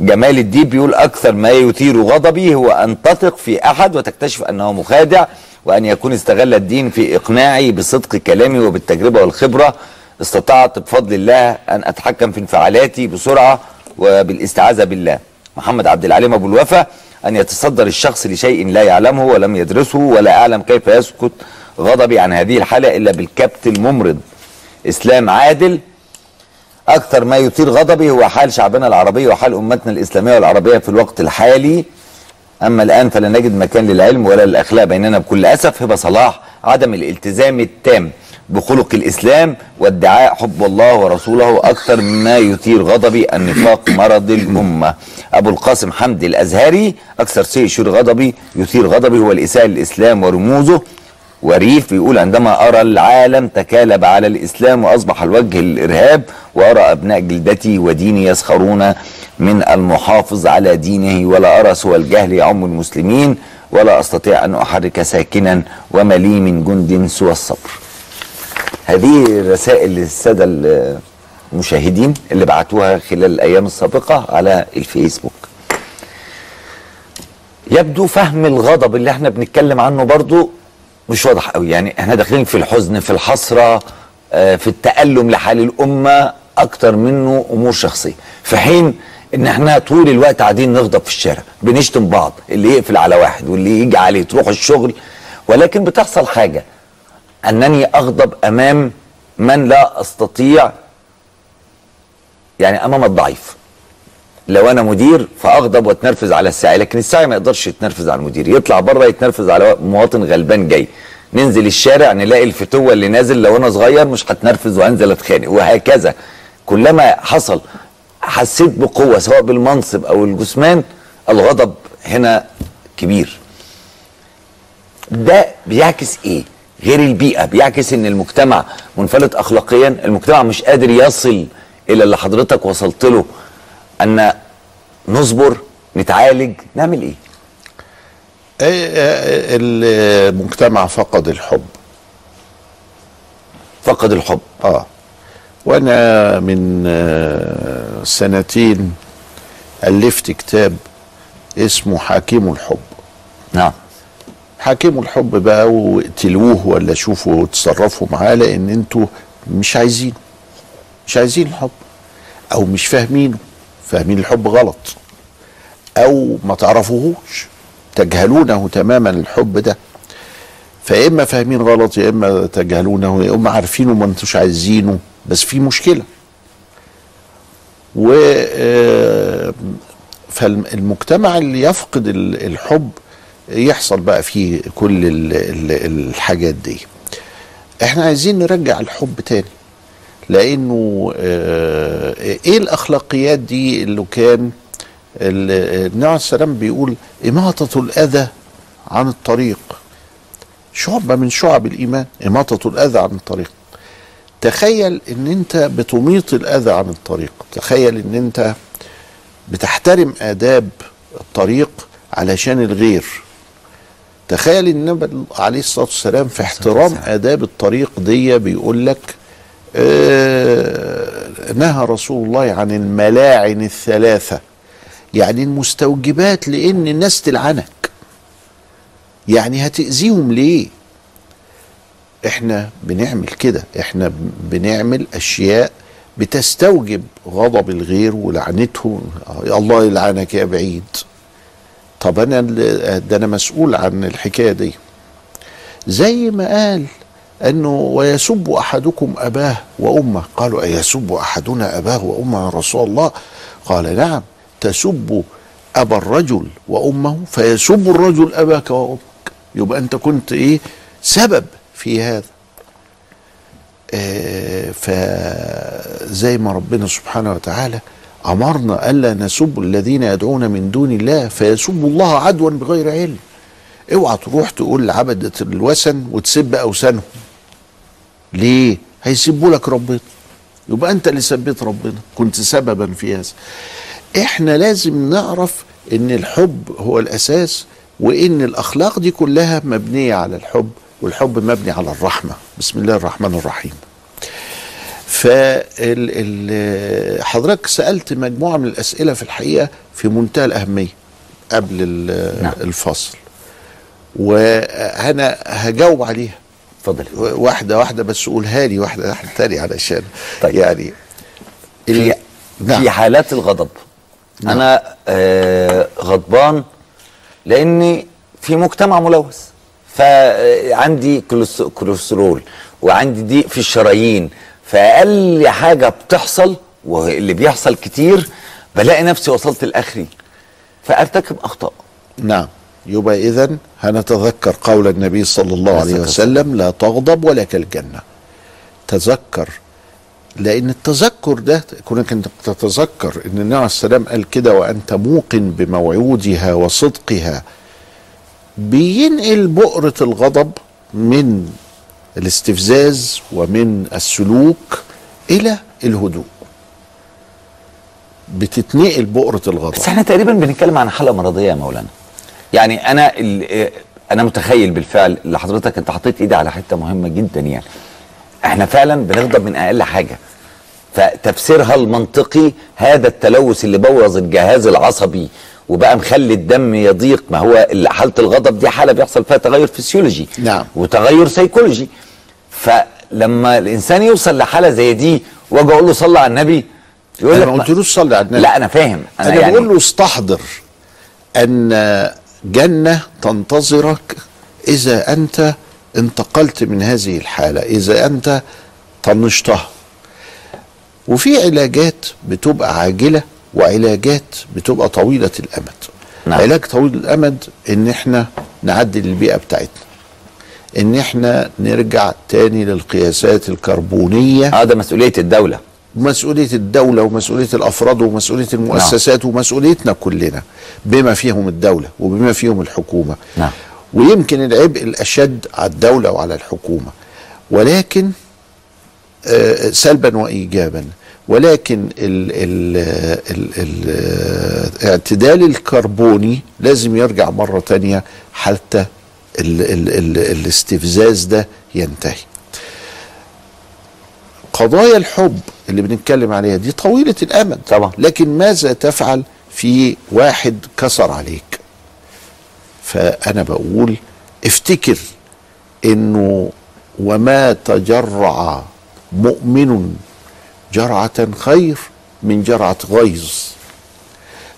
جمال الدين بيقول أكثر ما يثير غضبي هو أن تثق في أحد وتكتشف أنه مخادع وأن يكون استغل الدين في إقناعي بصدق كلامي وبالتجربة والخبرة. استطعت بفضل الله أن أتحكم في انفعالاتي بسرعة وبالاستعاذة بالله. محمد عبد العليم أبو الوفا أن يتصدر الشخص لشيء لا يعلمه ولم يدرسه ولا أعلم كيف يسكت غضبي عن هذه الحالة إلا بالكبت الممرض. إسلام عادل أكثر ما يثير غضبي هو حال شعبنا العربي وحال أمتنا الإسلامية والعربية في الوقت الحالي. أما الآن فلا نجد مكان للعلم ولا للأخلاق بيننا بكل أسف هبة صلاح عدم الالتزام التام. بخلق الإسلام وادعاء حب الله ورسوله أكثر مما يثير غضبي النفاق مرض الأمة. أبو القاسم حمدي الأزهري أكثر شيء يثير غضبي يثير غضبي هو الإساءة للإسلام ورموزه. وريف بيقول عندما أرى العالم تكالب على الإسلام وأصبح الوجه الإرهاب وأرى أبناء جلدتي وديني يسخرون من المحافظ على دينه ولا أرى سوى الجهل يعم المسلمين ولا أستطيع أن أحرك ساكنا وما لي من جند سوى الصبر. هذه رسائل للسادة المشاهدين اللي بعتوها خلال الأيام السابقة على الفيسبوك. يبدو فهم الغضب اللي إحنا بنتكلم عنه برضو مش واضح قوي. يعني إحنا داخلين في الحزن في الحسرة آه، في التألم لحال الأمة أكتر منه أمور شخصية. في حين إن إحنا طول الوقت قاعدين نغضب في الشارع بنشتم بعض اللي يقفل على واحد واللي يجي عليه تروح الشغل ولكن بتحصل حاجة. أنني أغضب أمام من لا أستطيع يعني أمام الضعيف. لو أنا مدير فأغضب وأتنرفز على الساعي لكن الساعي ما يقدرش يتنرفز على المدير. يطلع بره يتنرفز على مواطن غلبان جاي. ننزل الشارع نلاقي الفتوة اللي نازل لو أنا صغير مش هتنرفز وأنزل أتخانق وهكذا. كلما حصل حسيت بقوة سواء بالمنصب أو الجثمان الغضب هنا كبير. ده بيعكس إيه؟ غير البيئة بيعكس إن المجتمع منفلت اخلاقيا. المجتمع مش قادر يصل إلى اللي حضرتك وصلت له. أن نصبر نتعالج نعمل إيه؟ إيه، المجتمع فقد الحب. فقد الحب. آه. وأنا من آه، سنتين ألفت كتاب اسمه حاكم الحب. نعم. حاكم الحب بقى واقتلوه ولا شوفوا تصرفوا معاه لأن أنتوا مش عايزين مش عايزين الحب أو مش فاهمينه فاهمين الحب غلط أو ما تعرفوهوش تجهلونه تماما الحب ده. فيا إما فاهمين غلط يا إما تجهلونه يا إما عارفينه ما انتوش عايزينه بس في مشكلة. و فالمجتمع اللي يفقد ال- الحب يحصل بقى فيه كل ال- ال- الحاجات دي. إحنا عايزين نرجع الحب تاني لأنه آه، إيه الاخلاقيات دي اللي كان ال- النبي عليه السلام بيقول إماطة الأذى عن الطريق. شعبه من شعب الإيمان إماطة الأذى عن الطريق. تخيل إن أنت بتميط الأذى عن الطريق. تخيل إن أنت بتحترم آداب الطريق علشان الغير. تخيل النبي عليه الصلاة والسلام في احترام آداب الطريق دي بيقول لك آه نهى رسول الله عن الملاعن الثلاثة. يعني المستوجبات لأن الناس تلعنك. يعني هتأذيهم ليه؟ إحنا بنعمل كده. إحنا بنعمل أشياء بتستوجب غضب الغير ولعنته. الله يلعنك يا بعيد. طب أنا ده أنا مسؤول عن الحكاية دي. زي ما قال أنه ويسب أحدكم أباه وأمه. قالوا أيسب أحدنا أباه وأمه يا رسول الله؟ قال نعم تسب أبا الرجل وأمه فيسب الرجل أباك وأمك. يبقى أنت كنت إيه؟ سبب في هذا. آه، فزي ما ربنا سبحانه وتعالى أمرنا ألا نسب الذين يدعون من دون الله فيسبوا الله عدوا بغير علم. اوعى تروح تقول لعبدة الوثن وتسب أوثانهم. ليه؟ هيسبوا لك ربنا. يبقى أنت اللي سبيت ربنا. كنت سببا في هذا. إحنا لازم نعرف إن الحب هو الأساس وإن الأخلاق دي كلها مبنية على الحب والحب مبني على الرحمة. بسم الله الرحمن الرحيم. فال حضرتك سألت مجموعة من الأسئلة في الحقيقة في منتهى الأهمية قبل ال- نعم. الفصل وأنا هجاوب عليها اتفضل واحدة واحدة بس قولها لي واحدة واحدة تاني علشان طيب. يعني في نعم. في حالات الغضب نعم. أنا آه غضبان لأني في مجتمع ملوث فعندي كوليس- كوليسترول وعندي ضيق في الشرايين فأقل حاجة بتحصل واللي بيحصل كتير بلاقي نفسي وصلت لآخري. فأرتكب أخطاء. نعم. يبقى اذا هنتذكر قول النبي صلى الله عليه وسلم لا تغضب ولك الجنة. تذكر لأن التذكر ده كونك أنت تتذكر إن النبي عليه السلام قال كده وأنت موقن بموعودها وصدقها بينقل بؤرة الغضب من الاستفزاز ومن السلوك إلى الهدوء. بتتنقل بؤرة الغضب. بس إحنا تقريبا بنتكلم عن حالة مرضية يا مولانا. يعني أنا ال- أنا متخيل بالفعل اللي حضرتك أنت حطيت إيدي على حتة مهمة جدا يعني. إحنا فعلا بنغضب من أقل حاجة. فتفسيرها المنطقي هذا التلوث اللي بوظ الجهاز العصبي وبقى مخلي الدم يضيق. ما هو ال- حالة الغضب دي حالة بيحصل فيها تغير فسيولوجي نعم. وتغير سيكولوجي. فلما الإنسان يوصل لحالة زي دي وأجي أقول له صلى على النبي يقول أنا لك ما ما- قلتلوش صلي على النبي. لا أنا فاهم. أنا, يعني بقول له استحضر أن جنة تنتظرك إذا أنت انتقلت من هذه الحالة إذا أنت طنشتها. وفي علاجات بتبقى عاجلة وعلاجات بتبقى طويلة الأمد. نعم. علاج طويل الأمد إن إحنا نعدل البيئة بتاعتنا. إن إحنا نرجع تاني للقياسات الكربونية. آه ده مسؤولية الدولة. مسؤولية الدولة ومسؤولية الأفراد ومسؤولية المؤسسات ومسؤوليتنا كلنا بما فيهم الدولة وبما فيهم الحكومة. نعم. ويمكن العبء الأشد على الدولة وعلى الحكومة. ولكن آه، سلبا وإيجابا ولكن ال ال ال ال الاعتدال الكربوني لازم يرجع مرة تانية حتى ال ال ال الاستفزاز ده ينتهي قضايا الحب اللي بنتكلم عليها دي طويلة الأمد طبعا. لكن ماذا تفعل في واحد كسر عليك فأنا بقول افتكر إنه وما تجرع مؤمن جرعة خير من جرعة غيظ.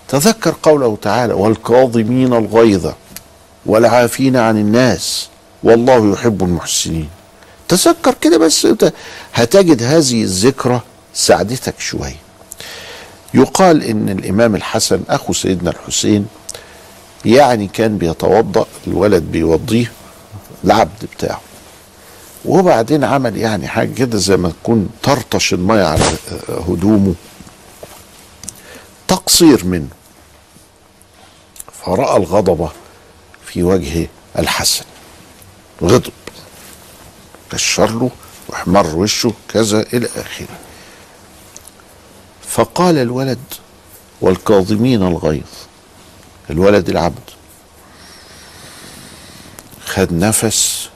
تذكر قوله تعالى والكاظمين الغيظ والعافين عن الناس والله يحب المحسنين. تذكر كده بس هتجد هذه الذكرى ساعدتك شوية. يقال إن الإمام الحسن أخو سيدنا الحسين يعني كان بيتوضأ الولد بيوضيه العبد بتاعه. وبعدين عمل يعني حاجة كده زي ما تكون طرطش المية على هدومه. تقصير منه. فرأى الغضب في وجه الحسن. غضب. كشر له واحمر وشه كذا إلى آخره. فقال الولد والكاظمين الغيظ الولد العبد خد نفس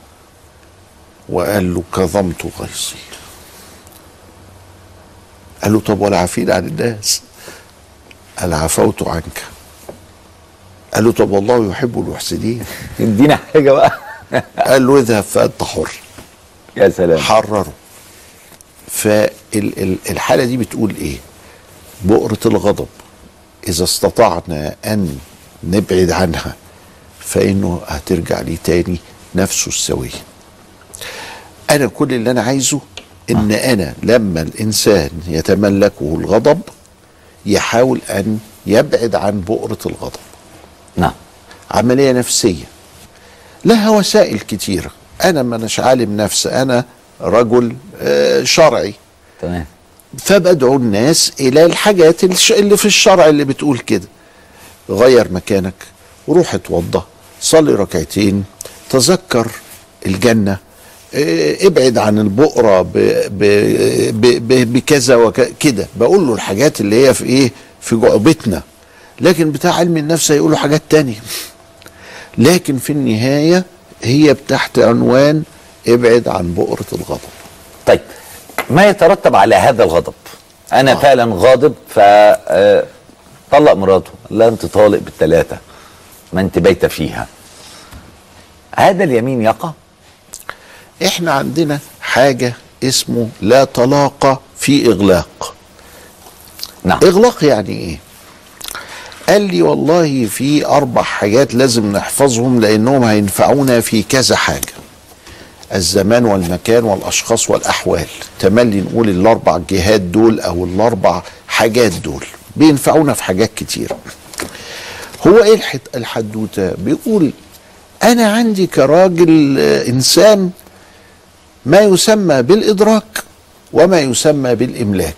وقال له كظمت غيظي قال له طب ولا عن الناس؟ قال عفوت عنك. قال له طب والله يحب المحسنين. ادينا حاجة بقى. قال له اذهب فأنت حر. يا سلام. حرره. فالحاله دي بتقول إيه؟ بؤرة الغضب. إذا استطعنا أن نبعد عنها فإنه هترجع لي تاني نفسه السوية. أنا كل اللي أنا عايزه إن أنا لما الإنسان يتملكه الغضب يحاول أن يبعد عن بؤرة الغضب. نعم. عملية نفسية. لها وسائل كتيرة. أنا ما اناش عالم نفس أنا رجل آه، شرعي. تمام. فبدعو الناس إلى الحاجات اللي في الشرع اللي بتقول كده. غير مكانك روح اتوضى صلي ركعتين تذكر الجنة. ابعد عن البؤرة ب- ب- ب- ب- بكذا وكده بقول له الحاجات اللي هي في إيه في جعبتنا. لكن بتاع علم النفس هيقول له حاجات تانية. لكن في النهاية هي تحت عنوان ابعد عن بؤرة الغضب. طيب ما يترتب على هذا الغضب؟ أنا آه. فعلا غاضب ف آه، طلق مراته. لا أنت طالق بالثلاثه ما أنت بايته فيها. هذا اليمين يقع؟ إحنا عندنا حاجة اسمه لا طلاق في إغلاق. نعم. إغلاق يعني إيه؟ قال لي والله في أربع حاجات لازم نحفظهم لأنهم هينفعونا في كذا حاجة. الزمان والمكان والأشخاص والأحوال. تملي نقول الأربع جهات دول أو الأربع حاجات دول. بينفعونا في حاجات كتير. هو إيه الحد- الحدوتة؟ بيقول أنا عندي كراجل آه، إنسان ما يسمى بالإدراك وما يسمى بالإملاك.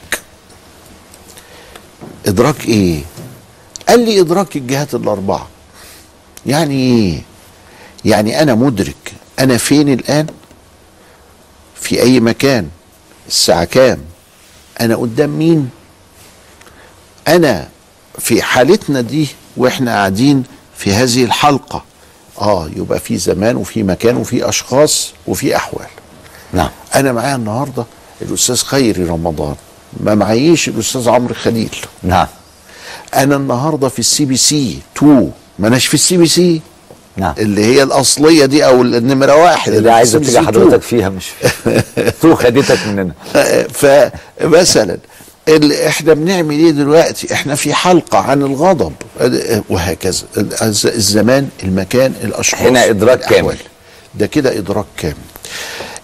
إدراك إيه؟ قال لي إدراك الجهات الأربعة. يعني إيه؟ يعني أنا مدرك. أنا فين الآن؟ في أي مكان؟ الساعة كام؟ أنا قدام مين؟ أنا في حالتنا دي وإحنا قاعدين في هذه الحلقة. آه يبقى في زمان وفي مكان وفي أشخاص وفي أحوال. نعم. أنا معايا النهارده الأستاذ خيري رمضان ما معيش الأستاذ عمرو خليل. نعم. أنا النهارده في السي بي سي 2 ما اناش في السي بي سي؟ نعم. اللي هي الأصلية دي أو النمرة واحد اللي عايز تيجي 2. حضرتك فيها مش two خدتك مننا. فمثلا ال- إحنا بنعمل إيه دلوقتي؟ إحنا في حلقة عن الغضب. وهكذا. الز- الزمان المكان الأشخاص. هنا إدراك الأحوال. كامل. ده كده إدراك كامل.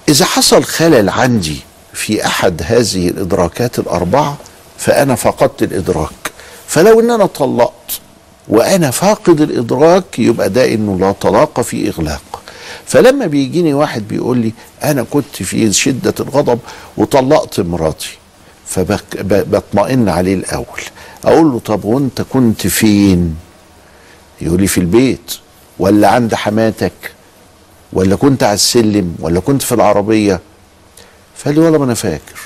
إذا حصل خلل عندي في أحد هذه الإدراكات الأربعة فأنا فقدت الإدراك. فلو إن أنا طلقت وأنا فاقد الإدراك يبقى ده إنه لا طلاق في إغلاق. فلما بيجيني واحد بيقول لي أنا كنت في شدة الغضب وطلقت مراتي فبطمئن عليه الأول. أقول له طب وأنت كنت فين؟ يقول لي في البيت. ولا عند حماتك؟ ولا كنت على السلم ولا كنت في العربية؟ فقال لي والله ما أنا فاكر.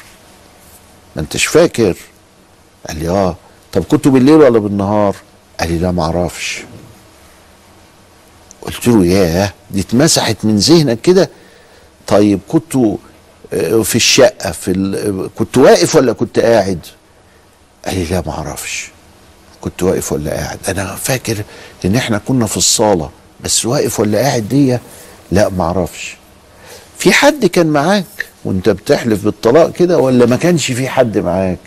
ما أنتش فاكر؟ قال لي آه. طب كنتوا بالليل ولا بالنهار؟ قال لي لا ما أعرفش. قلت له ياه دي اتمسحت من ذهنك كده؟ طيب كنتوا آه، في الشقة في ال... كنت واقف ولا كنت قاعد؟ قال لي لا ما أعرفش. كنت واقف ولا قاعد. أنا فاكر إن إحنا كنا في الصالة بس واقف ولا قاعد دي لا ما أعرفش. في حد كان معاك وانت بتحلف بالطلاق كده ولا ما كانش في حد معاك؟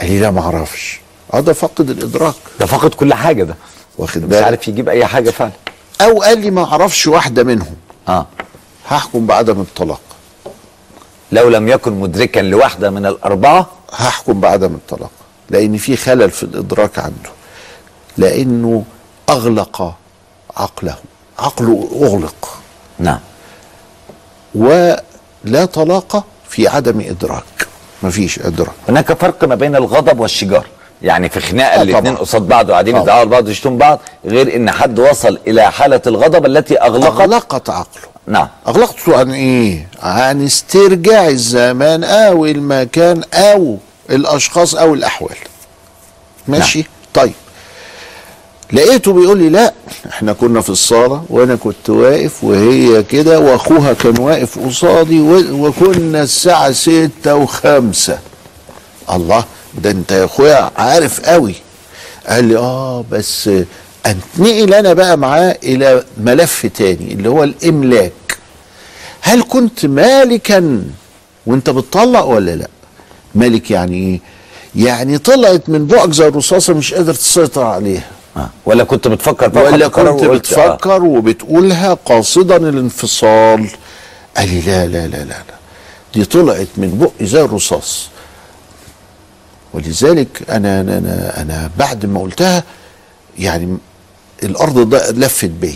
قال لي لا ما أعرفش. آه ده فقد الإدراك. ده فقد كل حاجة ده. واخد مش بالك؟ عارف يجيب أي حاجة فعلا. أو قال لي ما أعرفش واحدة منهم. آه. هحكم بعدم الطلاق. لو لم يكن مدركا لواحدة من الأربعة؟ هحكم بعدم الطلاق. لأن في خلل في الإدراك عنده. لأنه أغلق عقله. عقله أغلق. نعم. ولا طلاق في عدم إدراك. مفيش إدراك. هناك فرق ما بين الغضب والشجار. يعني في خناقة آه الاثنين. قصاد بعض وقاعدين طبعا. يزعقوا لبعض ويشتموا بعض غير إن حد وصل إلى حالة الغضب التي أغلقت. أغلقت عقله. نعم. اغلقته عن إيه؟ عن استرجاع الزمان أو المكان أو الأشخاص أو الأحوال. ماشي؟ نعم. طيب. لقيته بيقول لي لا إحنا كنا في الصالة وأنا كنت واقف وهي كده وأخوها كان واقف قصادي وكنا الساعة ستة وخمسة. الله ده انت يا أخويا عارف قوي. قال لي آه بس أنتقل أنا بقى معاه إلى ملف تاني اللي هو الإملاك. هل كنت مالكا وأنت بتطلق ولا لا؟ مالك يعني إيه؟ يعني طلعت من بقك زي الرصاصة مش قادر تسيطر عليها. ولا كنت بتفكر فيها ولا كنت آه. بتفكر وبتقولها قاصدا الانفصال. قال لي لا لا لا لا لا. دي طلعت من بقي زي الرصاص. ولذلك أنا أنا أنا, أنا بعد ما قلتها يعني الأرض ده لفت بيا.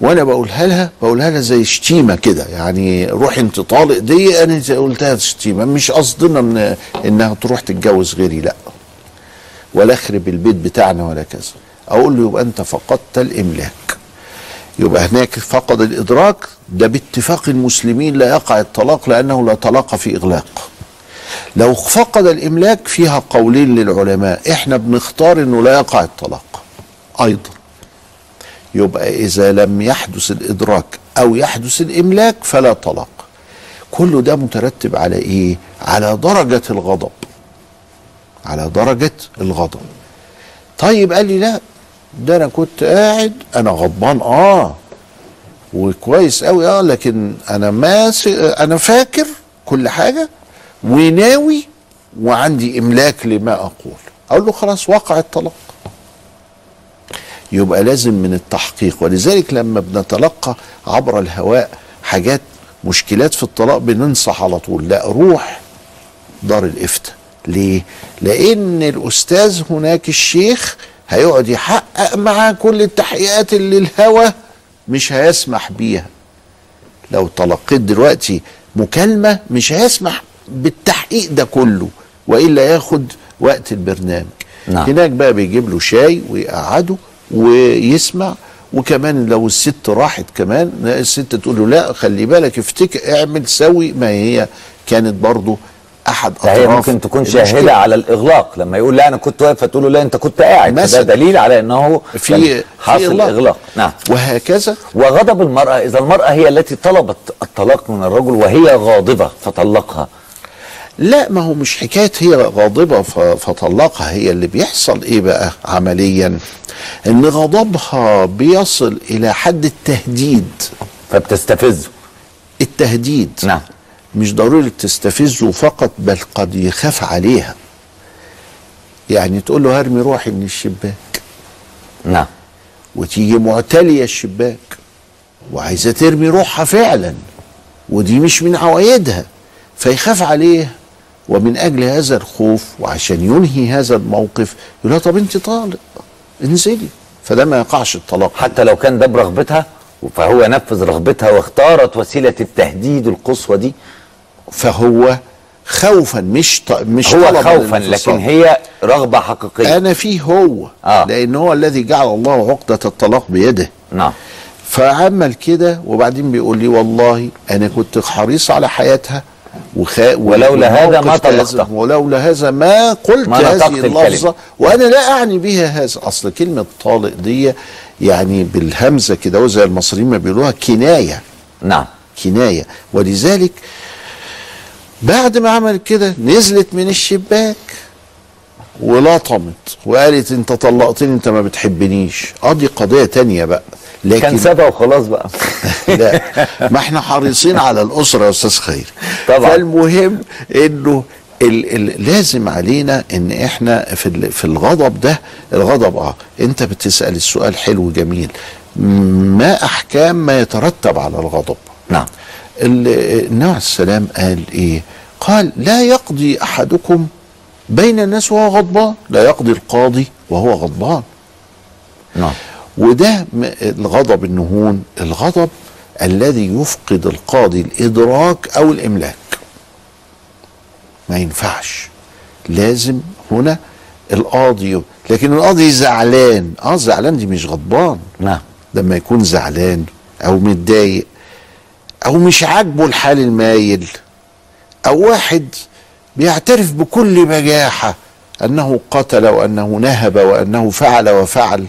وأنا بقولها لها بقولها لها زي شتيمة كده. يعني روحي أنت طالق دي أنا زي قلتها شتيمة. مش قصدنا إن إنها تروح تتجوز غيري لأ. ولا اخرب البيت بتاعنا ولا كذا. أقول له يبقى أنت فقدت الإملاك. يبقى هناك فقد الإدراك ده باتفاق المسلمين لا يقع الطلاق لأنه لا طلاق في إغلاق. لو فقد الإملاك فيها قولين للعلماء إحنا بنختار إنه لا يقع الطلاق. أيضا. يبقى إذا لم يحدث الإدراك أو يحدث الإملاك فلا طلاق. كل ده مترتب على إيه؟ على درجة الغضب. على درجة الغضب. طيب قال لي لا ده أنا كنت قاعد أنا غضبان آه. وكويس قوي آه لكن أنا ماسك أنا فاكر كل حاجة وناوي وعندي إملاك لما أقول. أقول له خلاص وقع الطلاق. يبقى لازم من التحقيق. ولذلك لما بنتلقى عبر الهواء حاجات مشكلات في الطلاق بننصح على طول. لا روح دار الإفتاء. ليه؟ لأن الأستاذ هناك الشيخ هيقعد يحقق معاه كل التحقيقات اللي الهوى مش هيسمح بيها. لو تلقيت دلوقتي مكالمة مش هيسمح بالتحقيق ده كله وإلا ياخد وقت البرنامج. نعم. هناك بقى بيجيب له شاي ويقعده ويسمع وكمان لو الست راحت كمان الست تقول له لا خلي بالك افتكر اعمل سوي ما هي كانت برضو أحد ده هي أطراف ممكن تكون. شاهدة على الإغلاق. لما يقول لا أنا كنت واقف فتقول له لا أنت كنت قاعد. مثلا. دليل على إنه في- كان في إغلاق. إغلاق. نعم. وهكذا. وغضب المرأة إذا المرأة هي التي طلبت الطلاق من الرجل وهي غاضبة فطلقها. لا ما هو مش حكاية هي غاضبة فطلقها. هي اللي بيحصل إيه بقى عمليا؟ إن غضبها بيصل إلى حد التهديد. فبتستفزه. التهديد. نعم. مش ضروري تستفزه فقط بل قد يخاف عليها. يعني تقول له هرمي روحي من الشباك. نعم. وتيجي معتلية الشباك وعايزة ترمي روحها فعلا ودي مش من عوايدها. فيخاف عليه ومن أجل هذا الخوف وعشان ينهي هذا الموقف يقول لها طب أنت طالق انزلي. فده ما يقعش الطلاق. حتى لو كان ده برغبتها فهو نفذ رغبتها واختارت وسيلة التهديد القصوى دي. فهو خوفا مش ط... مش هو خوفا. لكن هي رغبة حقيقية أنا فيه هو آه. لأن هو الذي جعل الله عقدة الطلاق بيده نعم فعمل كده وبعدين بيقول لي والله أنا كنت حريص على حياتها وخا... ولولا هذا ما طلقتها. ولولا هذا ما قلت ما هذه اللفظة. وأنا لا أعني بها هذا أصل كلمة طالق دي يعني بالهمزة كده وزي المصريين ما بيقولوها كناية نعم كناية ولذلك بعد ما عمل كده نزلت من الشباك ولطمت وقالت انت طلقتني انت ما بتحبنيش. آه دي قضية تانية بقى. لكن كان سابها وخلاص بقى. لا ما إحنا حريصين على الأسرة يا أستاذ خير. طبعا. فالمهم إنه ال ال لازم علينا إن إحنا في في الغضب ده الغضب آه أنت بتسأل السؤال حلو جميل ما أحكام ما يترتب على الغضب. نعم. النبي عليه السلام قال إيه؟ قال لا يقضي أحدكم بين الناس وهو غضبان. لا يقضي القاضي وهو غضبان. نعم. وده الغضب النهون الغضب الذي يفقد القاضي الإدراك أو الإملاك. ما ينفعش. لازم هنا القاضي لكن القاضي زعلان. آه زعلان دي مش غضبان. نعم. لما يكون زعلان أو متضايق. أو مش عاجبه الحال المايل أو واحد بيعترف بكل بجاحة أنه قتل وأنه نهب وأنه فعل وفعل.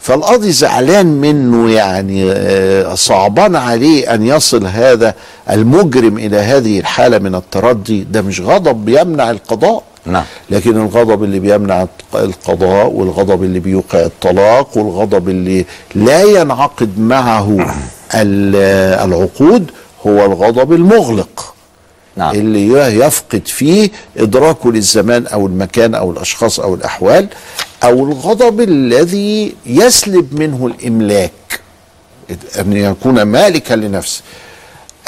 فالقاضي زعلان منه يعني آه، صعبان عليه أن يصل هذا المجرم إلى هذه الحالة من التردي. ده مش غضب بيمنع القضاء. نعم. لكن الغضب اللي بيمنع القضاء والغضب اللي بيوقع الطلاق والغضب اللي لا ينعقد معه العقود هو الغضب المغلق نعم. اللي يفقد فيه ادراكه للزمان أو المكان أو الأشخاص أو الأحوال أو الغضب الذي يسلب منه الإملاك. أن يكون مالكا لنفسه.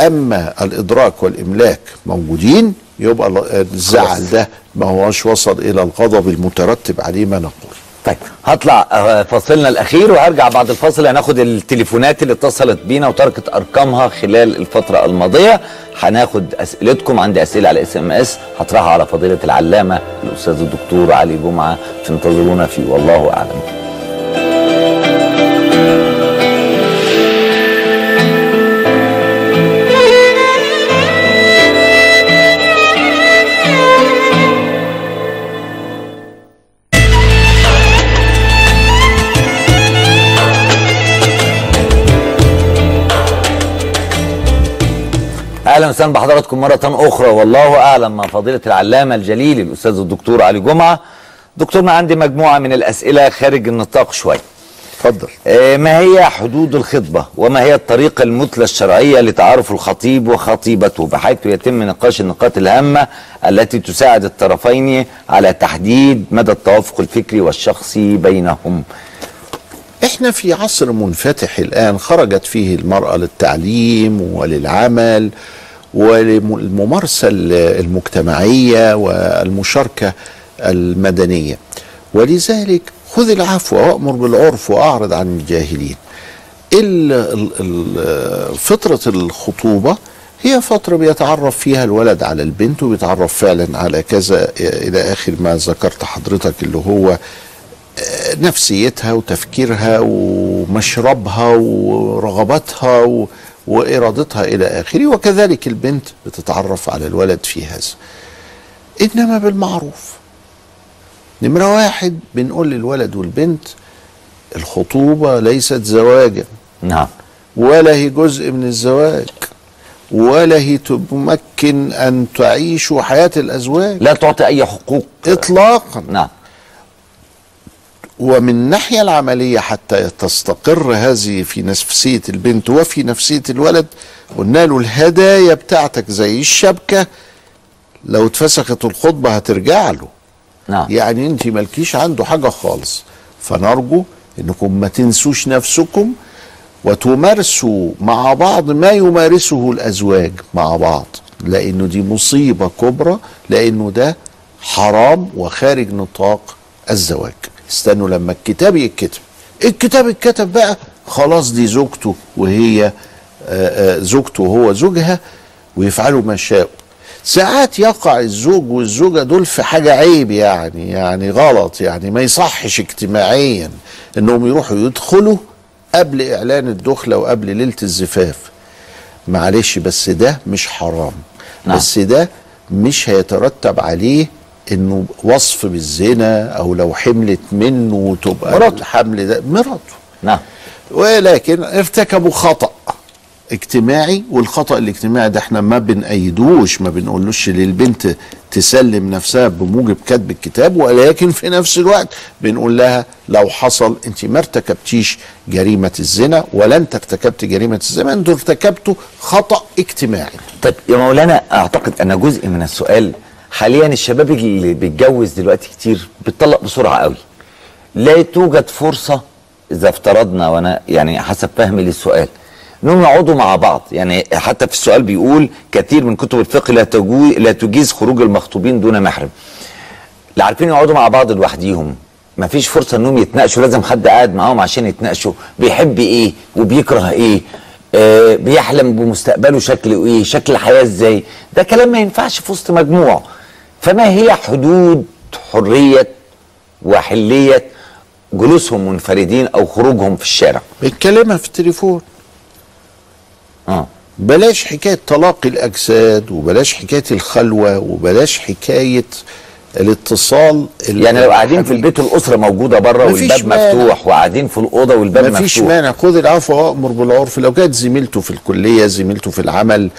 أما الإدراك والإملاك موجودين يبقى ال- الزعل ده ما هوش وصل إلى الغضب المترتب عليه ما نقول. طيب هطلع آه، فاصلنا الأخير وهرجع بعد الفاصل هناخد التليفونات اللي اتصلت بينا وتركت أرقامها خلال الفترة الماضية. هناخد أسئلتكم عندي أسئلة على SMS هطرحها على فضيلة العلامة الأستاذ الدكتور علي جمعة. فانتظرونا فيه والله أعلم. أهلا وسهلا بحضراتكم مرة أخرى. والله أعلم مع فضيلة العلامة الجليل الأستاذ الدكتور علي جمعة. دكتورنا عندي مجموعة من الأسئلة خارج النطاق شوية. اتفضل. ما هي حدود الخطبة؟ وما هي الطريقة المثلى الشرعية لتعارف الخطيب وخطيبته؟ بحيث يتم نقاش النقاط الهامة التي تساعد الطرفين على تحديد مدى التوافق الفكري والشخصي بينهم. إحنا في عصر منفتح الآن خرجت فيه المرأة للتعليم وللعمل. وللممارسه المجتمعية والمشاركة المدنية. ولذلك خذ العفو وأمر بالعرف وأعرض عن الجاهلين. ال- ال- ال- فتره الخطوبة هي فترة بيتعرف فيها الولد على البنت وبيتعرف فعلا على كذا إلى آخر ما ذكرت حضرتك اللي هو نفسيتها وتفكيرها ومشربها ورغباتها و... وإرادتها إلى آخره وكذلك البنت بتتعرف على الولد في هذا. إنما بالمعروف. نمرة واحد بنقول للولد والبنت الخطوبة ليست زواجا. نعم. ولا هي جزء من الزواج. ولا هي تمكن أن تعيشوا حياة الأزواج. لا تعطي أي حقوق. إطلاقا. نعم. ومن الناحية العملية حتى تستقر هذه في نفسية البنت وفي نفسية الولد قلنا له الهدايا بتاعتك زي الشبكة لو اتفسخت الخطبة هترجع له. نعم. يعني انت مالكيش عنده حاجة خالص. فنرجو انكم ما تنسوش نفسكم وتمارسوا مع بعض ما يمارسه الأزواج مع بعض لأنه دي مصيبة كبرى لأنه ده حرام وخارج نطاق الزواج. استنوا لما الكتاب يتكتب. الكتاب اتكتب بقى خلاص دي زوجته وهي آه، آه، زوجته وهو زوجها ويفعلوا ما شاءوا. ساعات يقع الزوج والزوجة دول في حاجة عيب يعني يعني غلط يعني ما يصحش اجتماعيا إنهم يروحوا يدخلوا قبل إعلان الدخلة وقبل ليلة الزفاف. معلش بس ده مش حرام. نعم. بس ده مش هيترتب عليه إنه وصف بالزنا أو لو حملت منه تبقى مراته. الحمل ده مراته. نعم. ولكن ارتكبوا خطأ اجتماعي والخطأ الاجتماعي ده إحنا ما بنأيدوش ما بنقولوش للبنت تسلم نفسها بموجب كتب الكتاب ولكن في نفس الوقت بنقول لها لو حصل أنت ما ارتكبتيش جريمة الزنا ولا انت ارتكبت جريمة الزنا أنتوا ارتكبتوا خطأ اجتماعي. طيب يا مولانا أعتقد أن جزء من السؤال حاليا الشباب اللي بيتجوز دلوقتي كتير بيطلق بسرعة قوي. لا توجد فرصة إذا افترضنا وأنا يعني حسب فهمي للسؤال. إنهم يقعدوا مع بعض. يعني حتى في السؤال بيقول كثير من كتب الفقه لا لا تجيز خروج المخطوبين دون محرم. لا عارفين يقعدوا مع بعض لوحديهم. مفيش فرصة إنهم يتناقشوا. لازم حد قاعد معاهم عشان يتناقشوا. بيحب إيه وبيكره إيه؟ آه بيحلم بمستقبله شكله إيه؟ شكل الحياة إزاي؟ ده كلام ما ينفعش في وسط مجموعة. فما هي حدود حرية وحلية جلوسهم منفردين أو خروجهم في الشارع؟ بنتكلمها في التليفون. آه. بلاش حكاية تلاقي الأجساد وبلاش حكاية الخلوة وبلاش حكاية الاتصال ال- يعني لو قاعدين في البيت والاسره موجودة بره والباب مانع. مفتوح وقاعدين في الأوضة والباب مفتوح. مفيش مانع. خذ العفو وامر بالعرف. لو كانت زميلته في الكلية زميلته في العمل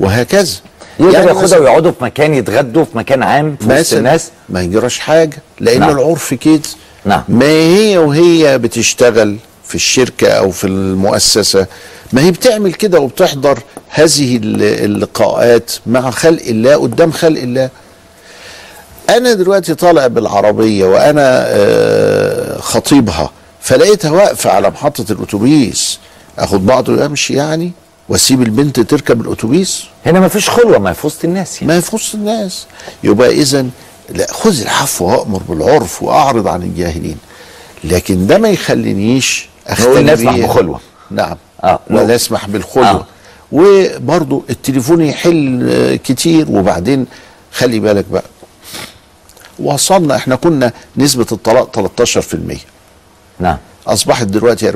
وهكذا. يقدر ياخدها مثلا- ويقعدوا في مكان يتغدوا في مكان عام في وسط الناس ما يجراش حاجة لأن نعم. العرف كده نعم. ما هي وهي بتشتغل في الشركة أو في المؤسسة ما هي بتعمل كده وبتحضر هذه الل- اللقاءات مع خلق الله قدام خلق الله أنا دلوقتي طالع بالعربية وأنا آه، خطيبها فلقيتها واقفة على محطة الأتوبيس أخد بعض وأمشي يعني واسيب البنت تركب الأتوبيس؟ هنا ما فيش خلوة ما في وسط الناس يعني. ما في وسط الناس. يبقى إذا لا خذ العفو وأمر بالعرف وأعرض عن الجاهلين. لكن ده ما يخلينيش نقول نسمح بيه. بخلوة. نعم. آه، ولا. اسمح بالخلوة. آه. وبرضو التليفون يحل آه، كتير. وبعدين خلي بالك بقى وصلنا إحنا كنا نسبة الطلاق 13% نعم. أصبحت دلوقتي 40%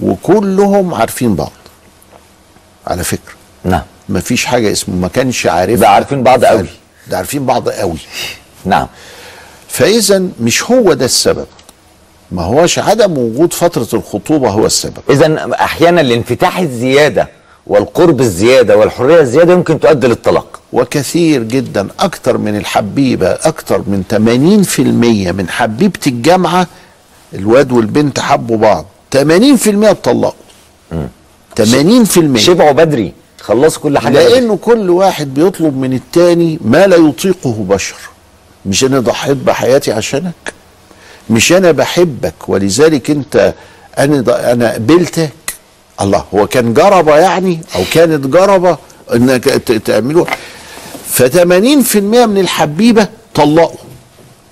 وكلهم عارفين بعض. على فكرة. نعم. مفيش حاجة اسمه ما كانش عارف ده عارفين بعض قوي. ده عارفين بعض قوي. نعم. فإذا مش هو ده السبب. ما هوش عدم وجود فترة الخطوبة هو السبب. إذا أحيانا الانفتاح الزيادة والقرب الزيادة والحرية الزيادة يمكن تؤدي للطلاق. وكثير جدا أكتر من الحبيبة أكتر من 80% من حبيبة الجامعة الواد والبنت حبوا بعض. 80% اتطلقوا 80% شبعوا بدري خلصوا كل حاجة بدري. لأنه كل واحد بيطلب من التاني ما لا يطيقه بشر. مش أنا ضحيت بحياتي عشانك؟ مش أنا بحبك ولذلك أنت أنا أنا قبلتك. الله هو كان جربة يعني؟ أو كانت جربة إنك تعملوا ف 80% من الحبيبة طلقوا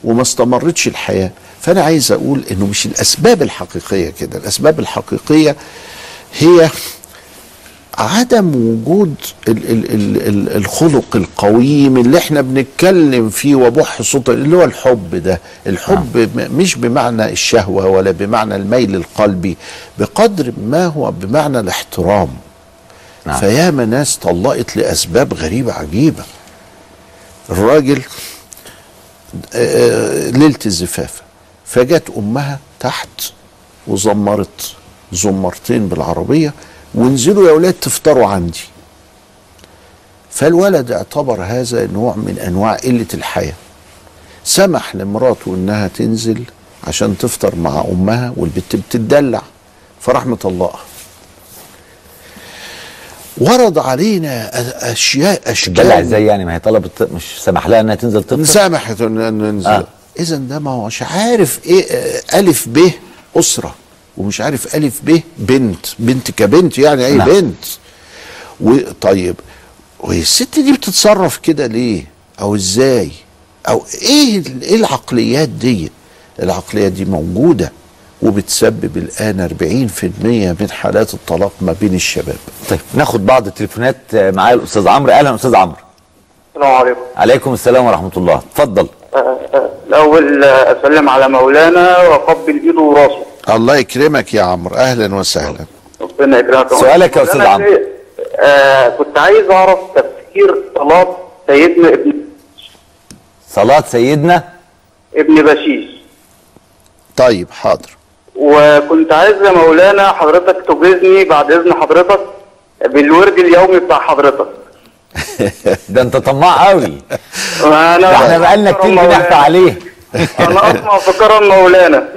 وما استمرتش الحياة. فأنا عايز أقول إنه مش الأسباب الحقيقية كده الأسباب الحقيقية هي عدم وجود ال ال ال ال الخلق القويم اللي إحنا بنتكلم فيه وبح صوت اللي هو الحب ده. الحب م- مش بمعنى الشهوة ولا بمعنى الميل القلبي بقدر ما هو بمعنى الاحترام. نعم. فياما ناس طلقت لأسباب غريبة عجيبة. الراجل آه، ليلة الزفاف فجت أمها تحت وزمرت زمرتين بالعربية وانزلوا يا ولاد تفطروا عندي. فالولد اعتبر هذا نوع من أنواع قلة الحياة. سمح لمراته إنها تنزل عشان تفطر مع أمها والبت بتدلع فراح مطلقها ورد علينا أشياء أشكال. تدلع إزاي يعني؟ ما هي طلبت مش سمح لها إنها تنزل تفطر؟ سامحت ان إن ننزل آه. اذا ده ما هوش عارف إيه آه، ألف ب أسرة ومش عارف ألف ب بنت بنت كبنت يعني أي نعم. بنت. وطيب والست دي بتتصرف كده ليه؟ أو إزاي؟ أو إيه ال- إيه العقليات دي؟ العقليات دي موجودة وبتسبب الآن 40% من حالات الطلاق ما بين الشباب. طيب ناخد بعض التليفونات آه، معايا الأستاذ عمرو. أهلا أستاذ عمرو. السلام عليكم. عليكم السلام ورحمة الله. اتفضل. الأول آه، أسلم على مولانا وأقبل إيده وراسه. الله يكرمك يا عمرو. أهلا وسهلا. ربنا يكرمك. سؤالك يا أستاذ عمرو. آه كنت عايز أعرف تفسير صلاة سيدنا ابن صلاة سيدنا ابن بشيش طيب حاضر. وكنت عايز يا مولانا حضرتك تجيزني بعد إذن حضرتك بالورد اليومي بتاع حضرتك. ده انت طماع قوي. ده إحنا بقالنا كتير بنحكي عليه. أنا أسمع في كرم مولانا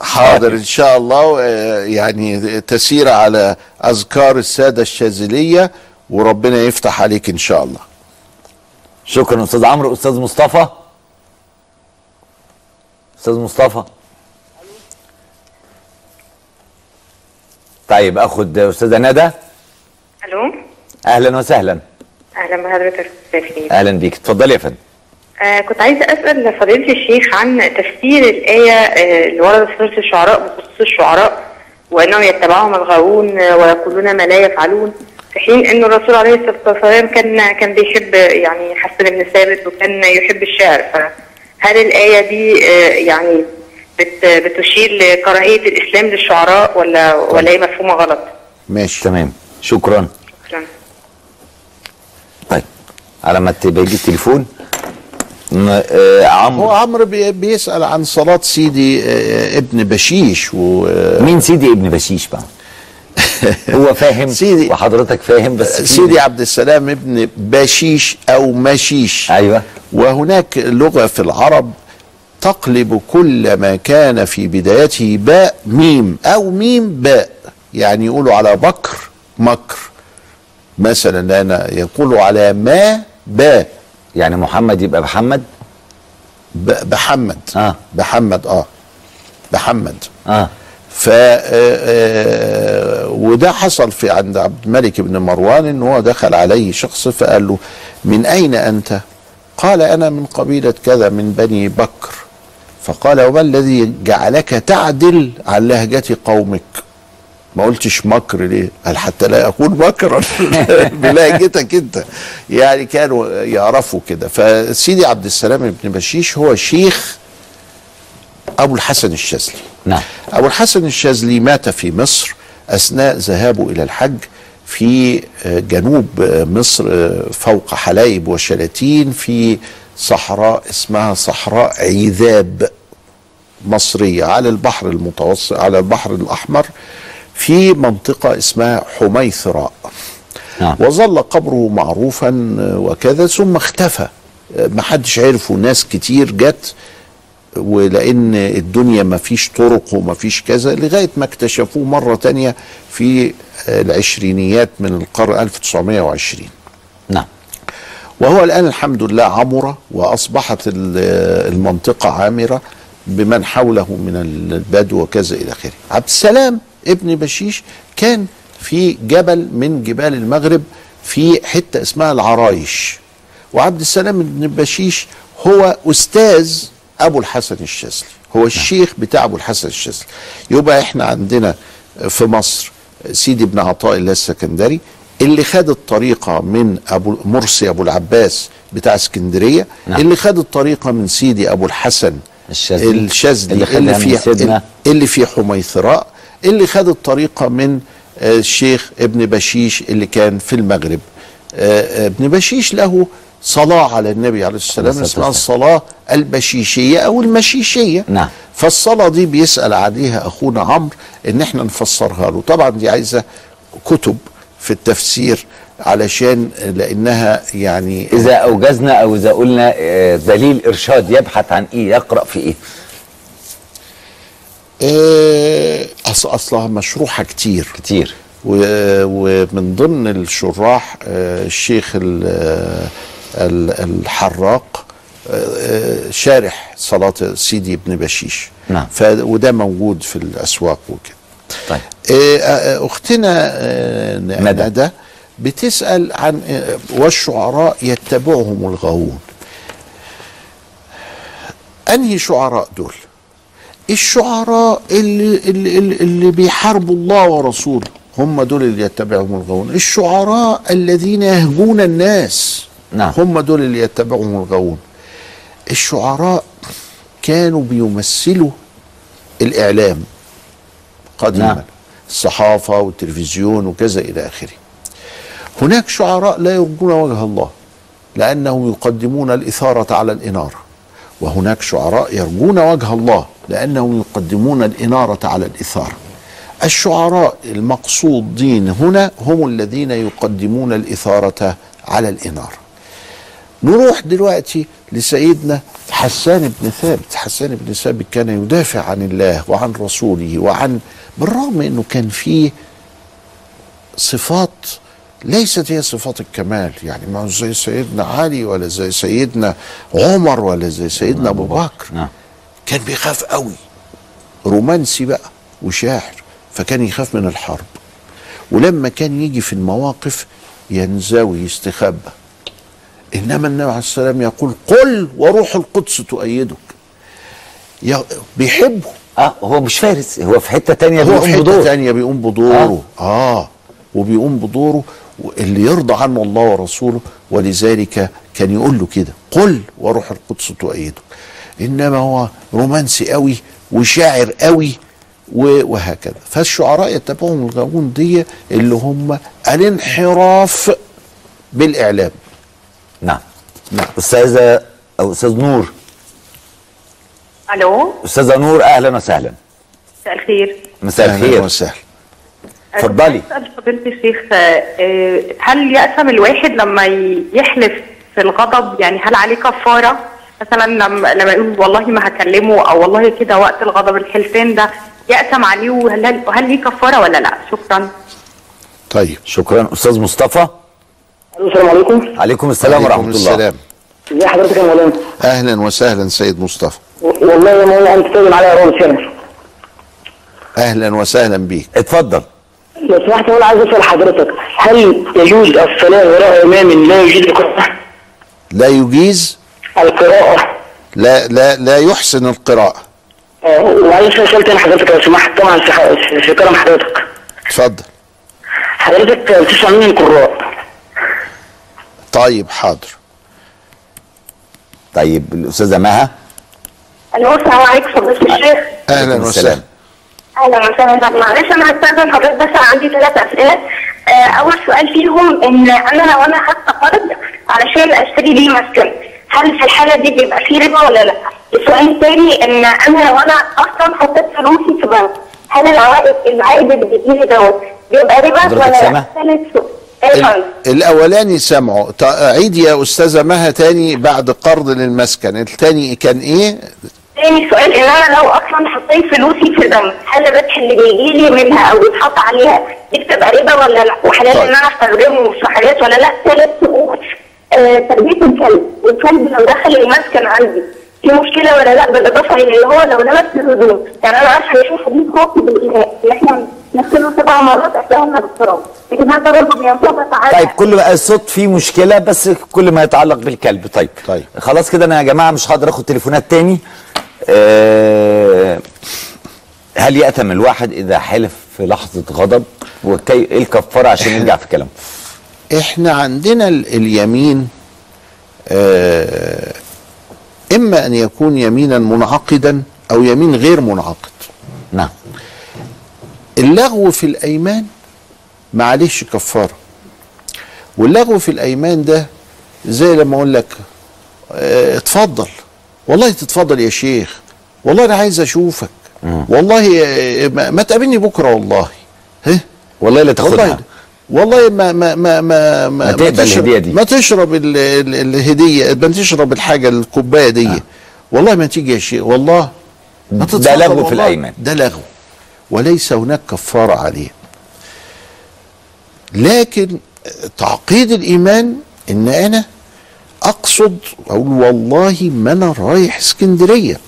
حاضر إن شاء الله آه، يعني تسير على أذكار السادة الشاذلية وربنا يفتح عليك إن شاء الله. شكرا أستاذ عمرو. أستاذ مصطفى؟ أستاذ مصطفى؟ طيب أخد أستاذة ندى. ألو؟ أهلا وسهلا. أهلا بحضرتك أستاذ أهلا بيك. اتفضلي يا فندم. آه كنت عايزة أسأل فضيلة الشيخ عن تفسير الآية آه اللي وردت في سورة الشعراء بخصوص الشعراء وأنهم يتبعهم الغاوون آه، ويقولون ما لا يفعلون في حين أن الرسول عليه الصلاة والسلام كان كان بيحب يعني حسن بن ثابت وكان يحب الشعر. فهل الآية دي آه يعني بت بتشير لكراهية الإسلام للشعراء ولا ولا هي مفهومة غلط؟ ماشي. تمام. شكرا شكرا طيب على ما ت- بيجي التليفون. آه عمرو. هو عمرو بي- بيسأل عن صلاة سيدي آه، ابن بشيش و مين سيدي ابن بشيش بقى؟ هو فاهم سيدي وحضرتك فاهم بس سيدي عبد السلام ابن بشيش أو مشيش. أيوه. وهناك لغة في العرب تقلب كل ما كان في بدايته باء ميم أو ميم باء. يعني يقولوا على بكر مكر. مثلا أنا يقولوا على ما با يعني محمد يبقى محمد بحمد. آه. بحمد آه. بحمد. آه. ف آه، آه، وده حصل في عند عبد الملك بن مروان إن هو دخل عليه شخص فقال له من أين أنت؟ قال أنا من قبيلة كذا من بني بكر. فقال وما الذي جعلك تعدل عن لهجة قومك؟ ما قلتش مكر ليه؟ قال حتى لا اكون مكرا. بلهجتك انت. يعني كانوا يعرفوا كده. فسيدي عبد السلام بن بشيش هو شيخ أبو الحسن الشاذلي. نعم. أبو الحسن الشاذلي مات في مصر أثناء ذهابه إلى الحج في جنوب مصر فوق حلايب وشلاتين في صحراء اسمها صحراء عذاب مصرية على البحر المتوسط على البحر الأحمر. في منطقة اسمها حميثراء نعم. وظل قبره معروفا وكذا ثم اختفى. ما حدش عرفه ناس كتير جت ولأن الدنيا ما فيش طرق وما فيش كذا لغاية ما اكتشفوه مرة تانية في العشرينيات من القرن 1920 نعم. وهو الآن الحمد لله عمر وأصبحت ال- المنطقة عامرة بمن حوله من البدو وكذا إلى آخره. عبد السلام! ابن بشيش كان في جبل من جبال المغرب في حتة اسمها العرايش. وعبد السلام ابن بشيش هو أستاذ أبو الحسن الشاذلي، هو الشيخ بتاع أبو الحسن الشاذلي. يبقى إحنا عندنا في مصر سيدي بن عطاء الله السكندري اللي خد الطريقة من أبو مرسي أبو العباس بتاع اسكندرية نعم. اللي خد الطريقة من سيدي أبو الحسن الشاذلي. اللي اللي, من في. اللي في حميثراء اللي خد الطريقة من آه، الشيخ ابن بشيش اللي كان في المغرب آه، آه، ابن بشيش له صلاة على النبي عليه الصلاة والسلام اسمها. الصلاة البشيشية أو المشيشية نعم. فالصلاة دي بيسأل عليها أخونا عمرو إن إحنا نفسرها له طبعا دي عايزة كتب في التفسير علشان لأنها يعني إذا أوجزنا أو إذا قلنا دليل إرشاد يبحث عن إيه يقرأ في إيه آه، أص أصلها مشروحة كتير. كتير. ومن ضمن الشراح آه، الشيخ ال- آه، ال- الحراق شارح صلاة سيدي ابن بشيش. نعم. وده موجود في الأسواق وكده. طيب. أختنا ندى. ندى بتسأل عن والشعراء يتبعهم الغاوون. أنهي شعراء دول؟ الشعراء اللي, اللي, اللي- بيحاربوا الله ورسوله هم دول اللي يتبعهم الغاوون الشعراء الذين يهجون الناس نعم. هم دول اللي يتبعهم الغاوون الشعراء كانوا بيمثلوا الإعلام قديما. نعم. الصحافة والتلفزيون وكذا إلى آخره هناك شعراء لا يرجون وجه الله لأنهم يقدمون الإثارة على الإنارة وهناك شعراء يرجون وجه الله لأنهم يقدمون الإنارة على الإثارة الشعراء المقصود دين هنا هم الذين يقدمون الإثارة على الإنارة نروح دلوقتي لسيدنا حسان بن ثابت. حسان بن ثابت كان يدافع عن الله وعن رسوله وعن بالرغم إنه كان فيه صفات ليست هي صفات الكمال يعني ما هو زي سيدنا علي ولا زي سيدنا عمر ولا زي سيدنا أبو بكر. نعم. كان بيخاف قوي. رومانسي بقى وشاعر فكان يخاف من الحرب. ولما كان يجي في المواقف ينزوي يستخبى. إنما النبي عليه السلام يقول قل وروح القدس تؤيدك. بيحبه. آه هو مش فارس هو في حتة تانية هو بيقوم في حتة تانية بيقوم بدوره. آه, آه. وبيقوم بدوره اللي يرضى عنه الله ورسوله ولذلك كان يقول له كده قل وروح القدس تؤيدك إنما هو رومانسي قوي وشاعر قوي وهكذا. فالشعراء يتبعهم الغاوون دي اللي هم الانحراف بالإعلام. نعم. نعم. أستاذة أو أستاذ نور. ألو؟ أستاذة نور أهلا وسهلا. مساء الخير. مساء الخير. وسهلا. اتفضلي. أسأل فضيلة الشيخ آه، آه، هل يأثم الواحد لما يحلف في الغضب؟ يعني هل عليه كفاره مثلا لما لما يقول والله ما هكلمه أو والله كده وقت الغضب الحلفان ده يأثم عليه؟ وهل وهل ليه كفاره ولا لا؟ شكرا. طيب شكرا. أستاذ مصطفى. السلام عليكم. عليكم السلام ورحمة الله. السلام. ازي حضرتك يا مولانا. أهلا وسهلا سيد مصطفى. والله يا مولانا أنت بتتكلم عليا رامز أهلا وسهلا بيك. اتفضل. لو سمحت أنا عايز أسأل حضرتك هل يجوز الصلاة وراء إمام لا يجوز القراءة؟ لا يجيز؟ القراءة. لا لا لا يحسن القراءة. آه، وعايز أسأل سؤال تاني حضرتك لو سمحت طبعا في كلام حضرتك. اتفضل. حضرتك بتسمع مين القراء؟ طيب حاضر. طيب الأستاذة مها؟ ألو السلام عليكم فضيلة الشيخ. أهلا وسهلا. أهلا وسهلا طب معلش أنا هستأذن حضرتك بس عندي ثلاث أسئلة آه، أول سؤال فيهم إن أنا لو أنا خدت قرض علشان أشتري بيه مسكن هل في الحالة دي بيبقى فيه ربا ولا لأ؟ السؤال الثاني إن أنا لو أنا أصلا حطيت فلوسي في بنك هل العائد العائد اللي بيجيلي دوت بيبقى ربا ولا؟ لأ؟ ثالث سؤال ال- فندم؟ الأولاني سمعه ط- عيد يا أستاذة مها تاني بعد قرض للمسكن التاني كان إيه تاني سؤال إن أنا لو أصلا حطيت فلوسي في البنك هل الربح اللي بيجي لي منها أو بيتحط عليها دي بتبقى ربا ولا لأ؟ وحلال طيب. ان أنا أستخدمه في حاجات ولا لأ؟ ثالث سؤال آه تربية الكلب، والكلب لو دخل المسكن عندي في مشكلة ولا لأ بالاضافه إلى اللي هو لو لمس الهدوم، يعني أنا عارفة إن في حديث خاص بالإناء إن إحنا نغسله سبع مرات احداهن بالتراب، لكن هذا برضه بينطبق على طيب كل بقى الصوت فيه مشكلة بس كل ما يتعلق بالكلب. طيب. طيب. خلاص كده أنا يا جماعة مش هقدر آخد تليفونات تاني. أه هل يأتم الواحد إذا حلف في لحظة غضب؟ وكي إيه الكفارة عشان نرجع في كلامه؟ إحنا عندنا ال- اليمين آه إما أن يكون يمينا منعقدا أو يمين غير منعقد. نعم. اللغو في الأيمان معلش كفارة. واللغو في الأيمان ده زي لما أقول لك آه اتفضل. والله تتفضل يا شيخ. والله أنا عايز أشوفك. والله آه، ما, تقابلني بكرة والله. ها؟ والله لا تاخدها. والله ما ما ما ما ما تقبل تشرب- دي. ما تشرب ال ال الهدية ما تشرب الحاجة الكوباية دي والله ما تيجي يا شيخ والله ما ده لغو في والله. الأيمان. ده لغو وليس هناك كفاره عليه لكن تعقيد الإيمان إن أنا أقصد أقول والله ما أنا رايح اسكندرية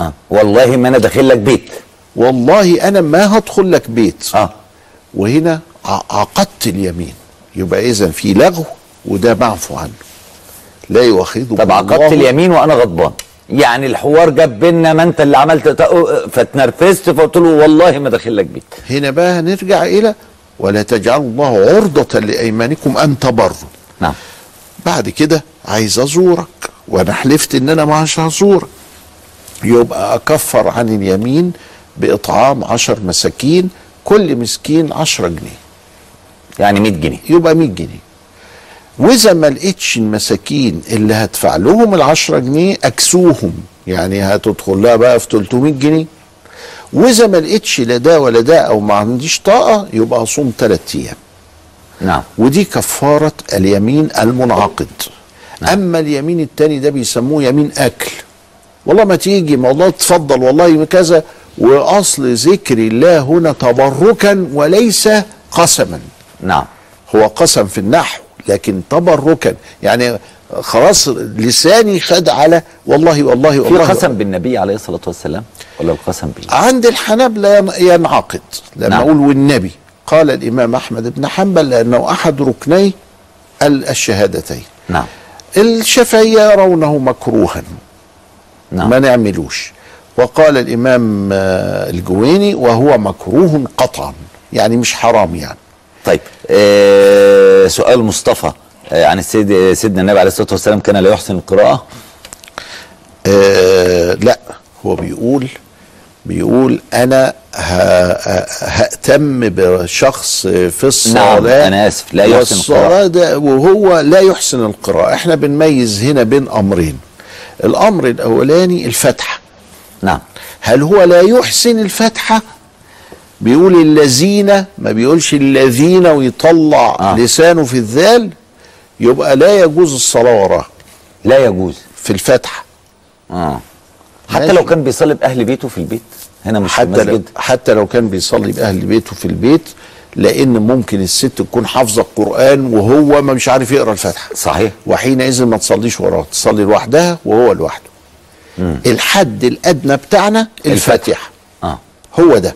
آه. والله ما أنا داخل لك بيت والله أنا ما هدخل لك بيت آه وهنا عقدت اليمين. يبقى اذا في لغو وده معفو عنه. لا يؤاخذه طب عقدت اليمين وأنا غضبان. يعني الحوار جاب بينا ما أنت اللي عملت فاتنرفزت فقلت له والله ما داخل لك بيت. هنا بقى هنرجع إلى ولا تجعلوا الله عرضة لأيمانكم أن تبروا. نعم. بعد كده عايز أزورك. وأنا حلفت إن أنا مش هزورك يبقى أكفر عن اليمين بإطعام عشر مساكين كل مسكين عشرة جنيه. يعني 100 جنيه. يبقى 100 جنيه. وإذا ما لقيتش المساكين اللي هدفع لهم العشرة جنيه أكسوهم. يعني هتدخل لها بقى في 300 جنيه. وإذا ما لقيتش لا ده ولا ده أو ما عنديش طاقة يبقى اصوم ثلاث أيام. نعم. ودي كفارة اليمين المنعقد. نعم. أما اليمين التاني ده بيسموه يمين أكل. والله ما تيجي ما والله تفضل والله كذا. وأصل ذكر الله هنا تبركا وليس قسما. نعم. هو قسم في النحو لكن تبركا. يعني خلاص لساني خد على والله والله في والله. قسم بالنبي عليه الصلاة والسلام؟ ولا القسم بالله عند الحنابلة ين- ينعقد لما نعم. أقول والنبي قال الإمام أحمد بن حنبل لأنه أحد ركني ال- الشهادتين. نعم. الشافعية يرونه مكروها. نعم. ما نعملوش. وقال الإمام آه، الجويني وهو مكروه قطعا. يعني مش حرام يعني. طيب آه سؤال مصطفى آه عن السيد سيدنا النبي عليه الصلاة والسلام كان لا يحسن القراءة؟ آه لا هو بيقول بيقول أنا ه- ه- هأتم بشخص في الصلاة نعم، أنا آسف، لا يحسن القراءة. ده وهو لا يحسن القراءة. إحنا بنميز هنا بين أمرين. الأمر الأولاني الفتحة. نعم. هل هو لا يحسن الفتحة؟ بيقول الذين ما بيقولش الذين ويطلع آه. لسانه في الذال يبقى لا يجوز الصلاة وراه لا يجوز. في الفتحة آه. حتى ماشي. لو كان بيصلي بأهل بيته في البيت. هنا مش حتى لو حتى لو كان بيصلي بأهل بيته في البيت لأن ممكن الست تكون حافظة القرآن وهو ما مش عارف يقرأ الفاتحة. صحيح. وحينئذ ما تصليش وراه تصلي لوحدها وهو لوحده. الحد الأدنى بتاعنا الفاتحة. آه. هو ده.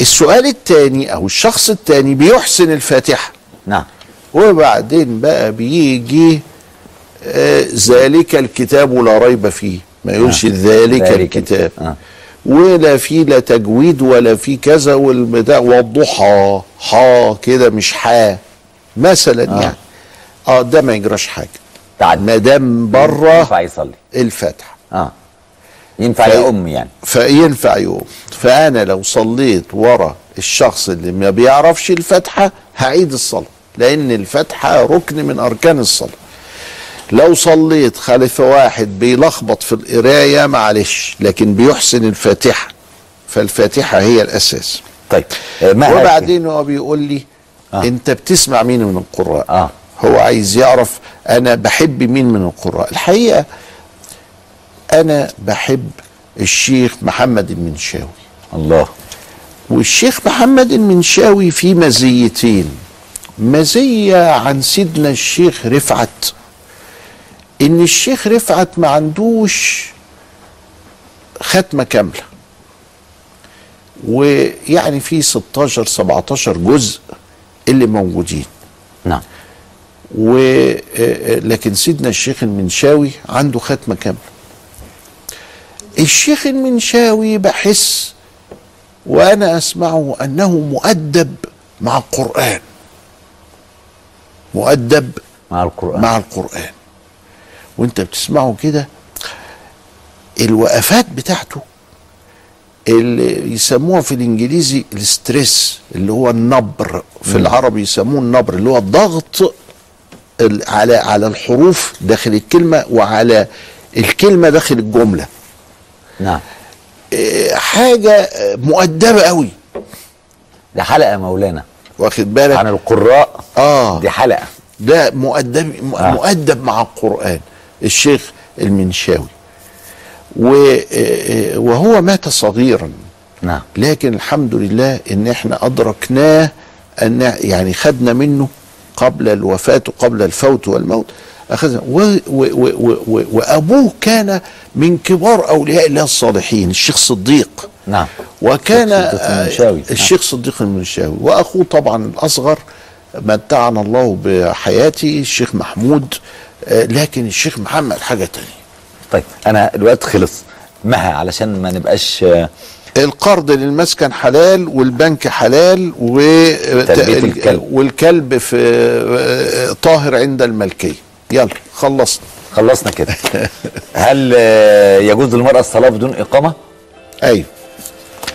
السؤال الثاني أو الشخص الثاني بيحسن الفاتحة. نعم. وبعدين بقى بيجي آه ذلك الكتاب لا ريب فيه. ما يقولش آه. ذلك, ذلك. الكتاب. آه. ولا في لا تجويد ولا في كذا والبتاع. والضحى حا كده مش حا. مثلا آه. يعني. آه ده ما يجراش حاجة. تعال. ما دام بره ينفع يصلي. الفاتحة. آه. ينفع ف- يا ام يعني فينفع يوم فأنا لو صليت ورا الشخص اللي ما بيعرفش الفاتحه هعيد الصلاة لأن الفاتحه ركن من أركان الصلاة لو صليت خلف واحد بيلخبط في القراية معلش لكن بيحسن الفاتحة فالفاتحة هي الأساس طيب آه،؟ وبعدين هو بيقول لي. آه. أنت بتسمع مين من القراء آه. هو عايز يعرف أنا بحب مين من القراء الحقيقة أنا بحب الشيخ محمد المنشاوي. الله. والشيخ محمد المنشاوي فيه مزيتين. مزية عن سيدنا الشيخ رفعت. إن الشيخ رفعت ما عندوش ختمة كاملة. ويعني في 16 17 جزء اللي موجودين. نعم. و آه، آه، لكن سيدنا الشيخ المنشاوي عنده ختمة كاملة. الشيخ المنشاوي بحس وأنا أسمعه أنه مؤدب مع القرآن. مؤدب مع القرآن. مع القرآن. وأنت بتسمعه كده الوقفات بتاعته اللي يسموها في الإنجليزي الستريس اللي هو النبر في العربي يسموه النبر اللي هو الضغط ال- على على الحروف داخل الكلمة وعلى الكلمة داخل الجملة. نعم. إيه، حاجة آه، مؤدبة قوي. دي حلقة مولانا. واخد بالك؟ عن القراء. آه. دي حلقة. ده مؤدب آه. مؤدب مع القرآن. الشيخ المنشاوي. و- آه، وهو مات صغيرا. نعم. لكن الحمد لله إن إحنا أدركناه أن يعني خدنا منه قبل الوفاة قبل الفوت والموت. اخذنا و و و و و وأبوه كان من كبار أولياء الله الصالحين الشيخ صديق. نعم. وكان الشيخ صديق المنشاوي. آه، المنشاوي وأخوه طبعا الأصغر متعنا الله بحياته الشيخ محمود. آه، لكن الشيخ محمد حاجة تانية. طيب أنا الوقت خلص. مها علشان ما نبقاش آه، القرض للمسكن حلال والبنك حلال و الكلب. والكلب في طاهر عند الملكية. يلا. خلصنا. خلصنا كده. هل يجوز للمرأة الصلاة بدون إقامة؟ أيوه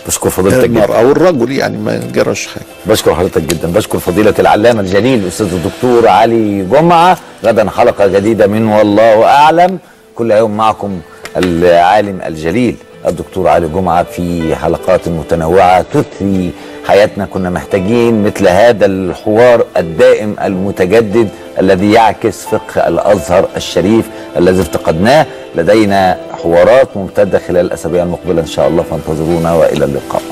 بشكر فضيلتك جدا. أو الرجل يعني ما جراش حاجة. بشكر حضرتك جدا. بشكر فضيلة العلامة الجليل الأستاذ الدكتور علي جمعة. غدا حلقة جديدة من والله أعلم. كل يوم معكم العالم الجليل. الدكتور علي جمعة في حلقات متنوعة تثري حياتنا. كنا محتاجين مثل هذا الحوار الدائم المتجدد الذي يعكس فقه الأزهر الشريف الذي افتقدناه. لدينا حوارات ممتدة خلال الأسابيع المقبلة إن شاء الله. فانتظرونا وإلى اللقاء.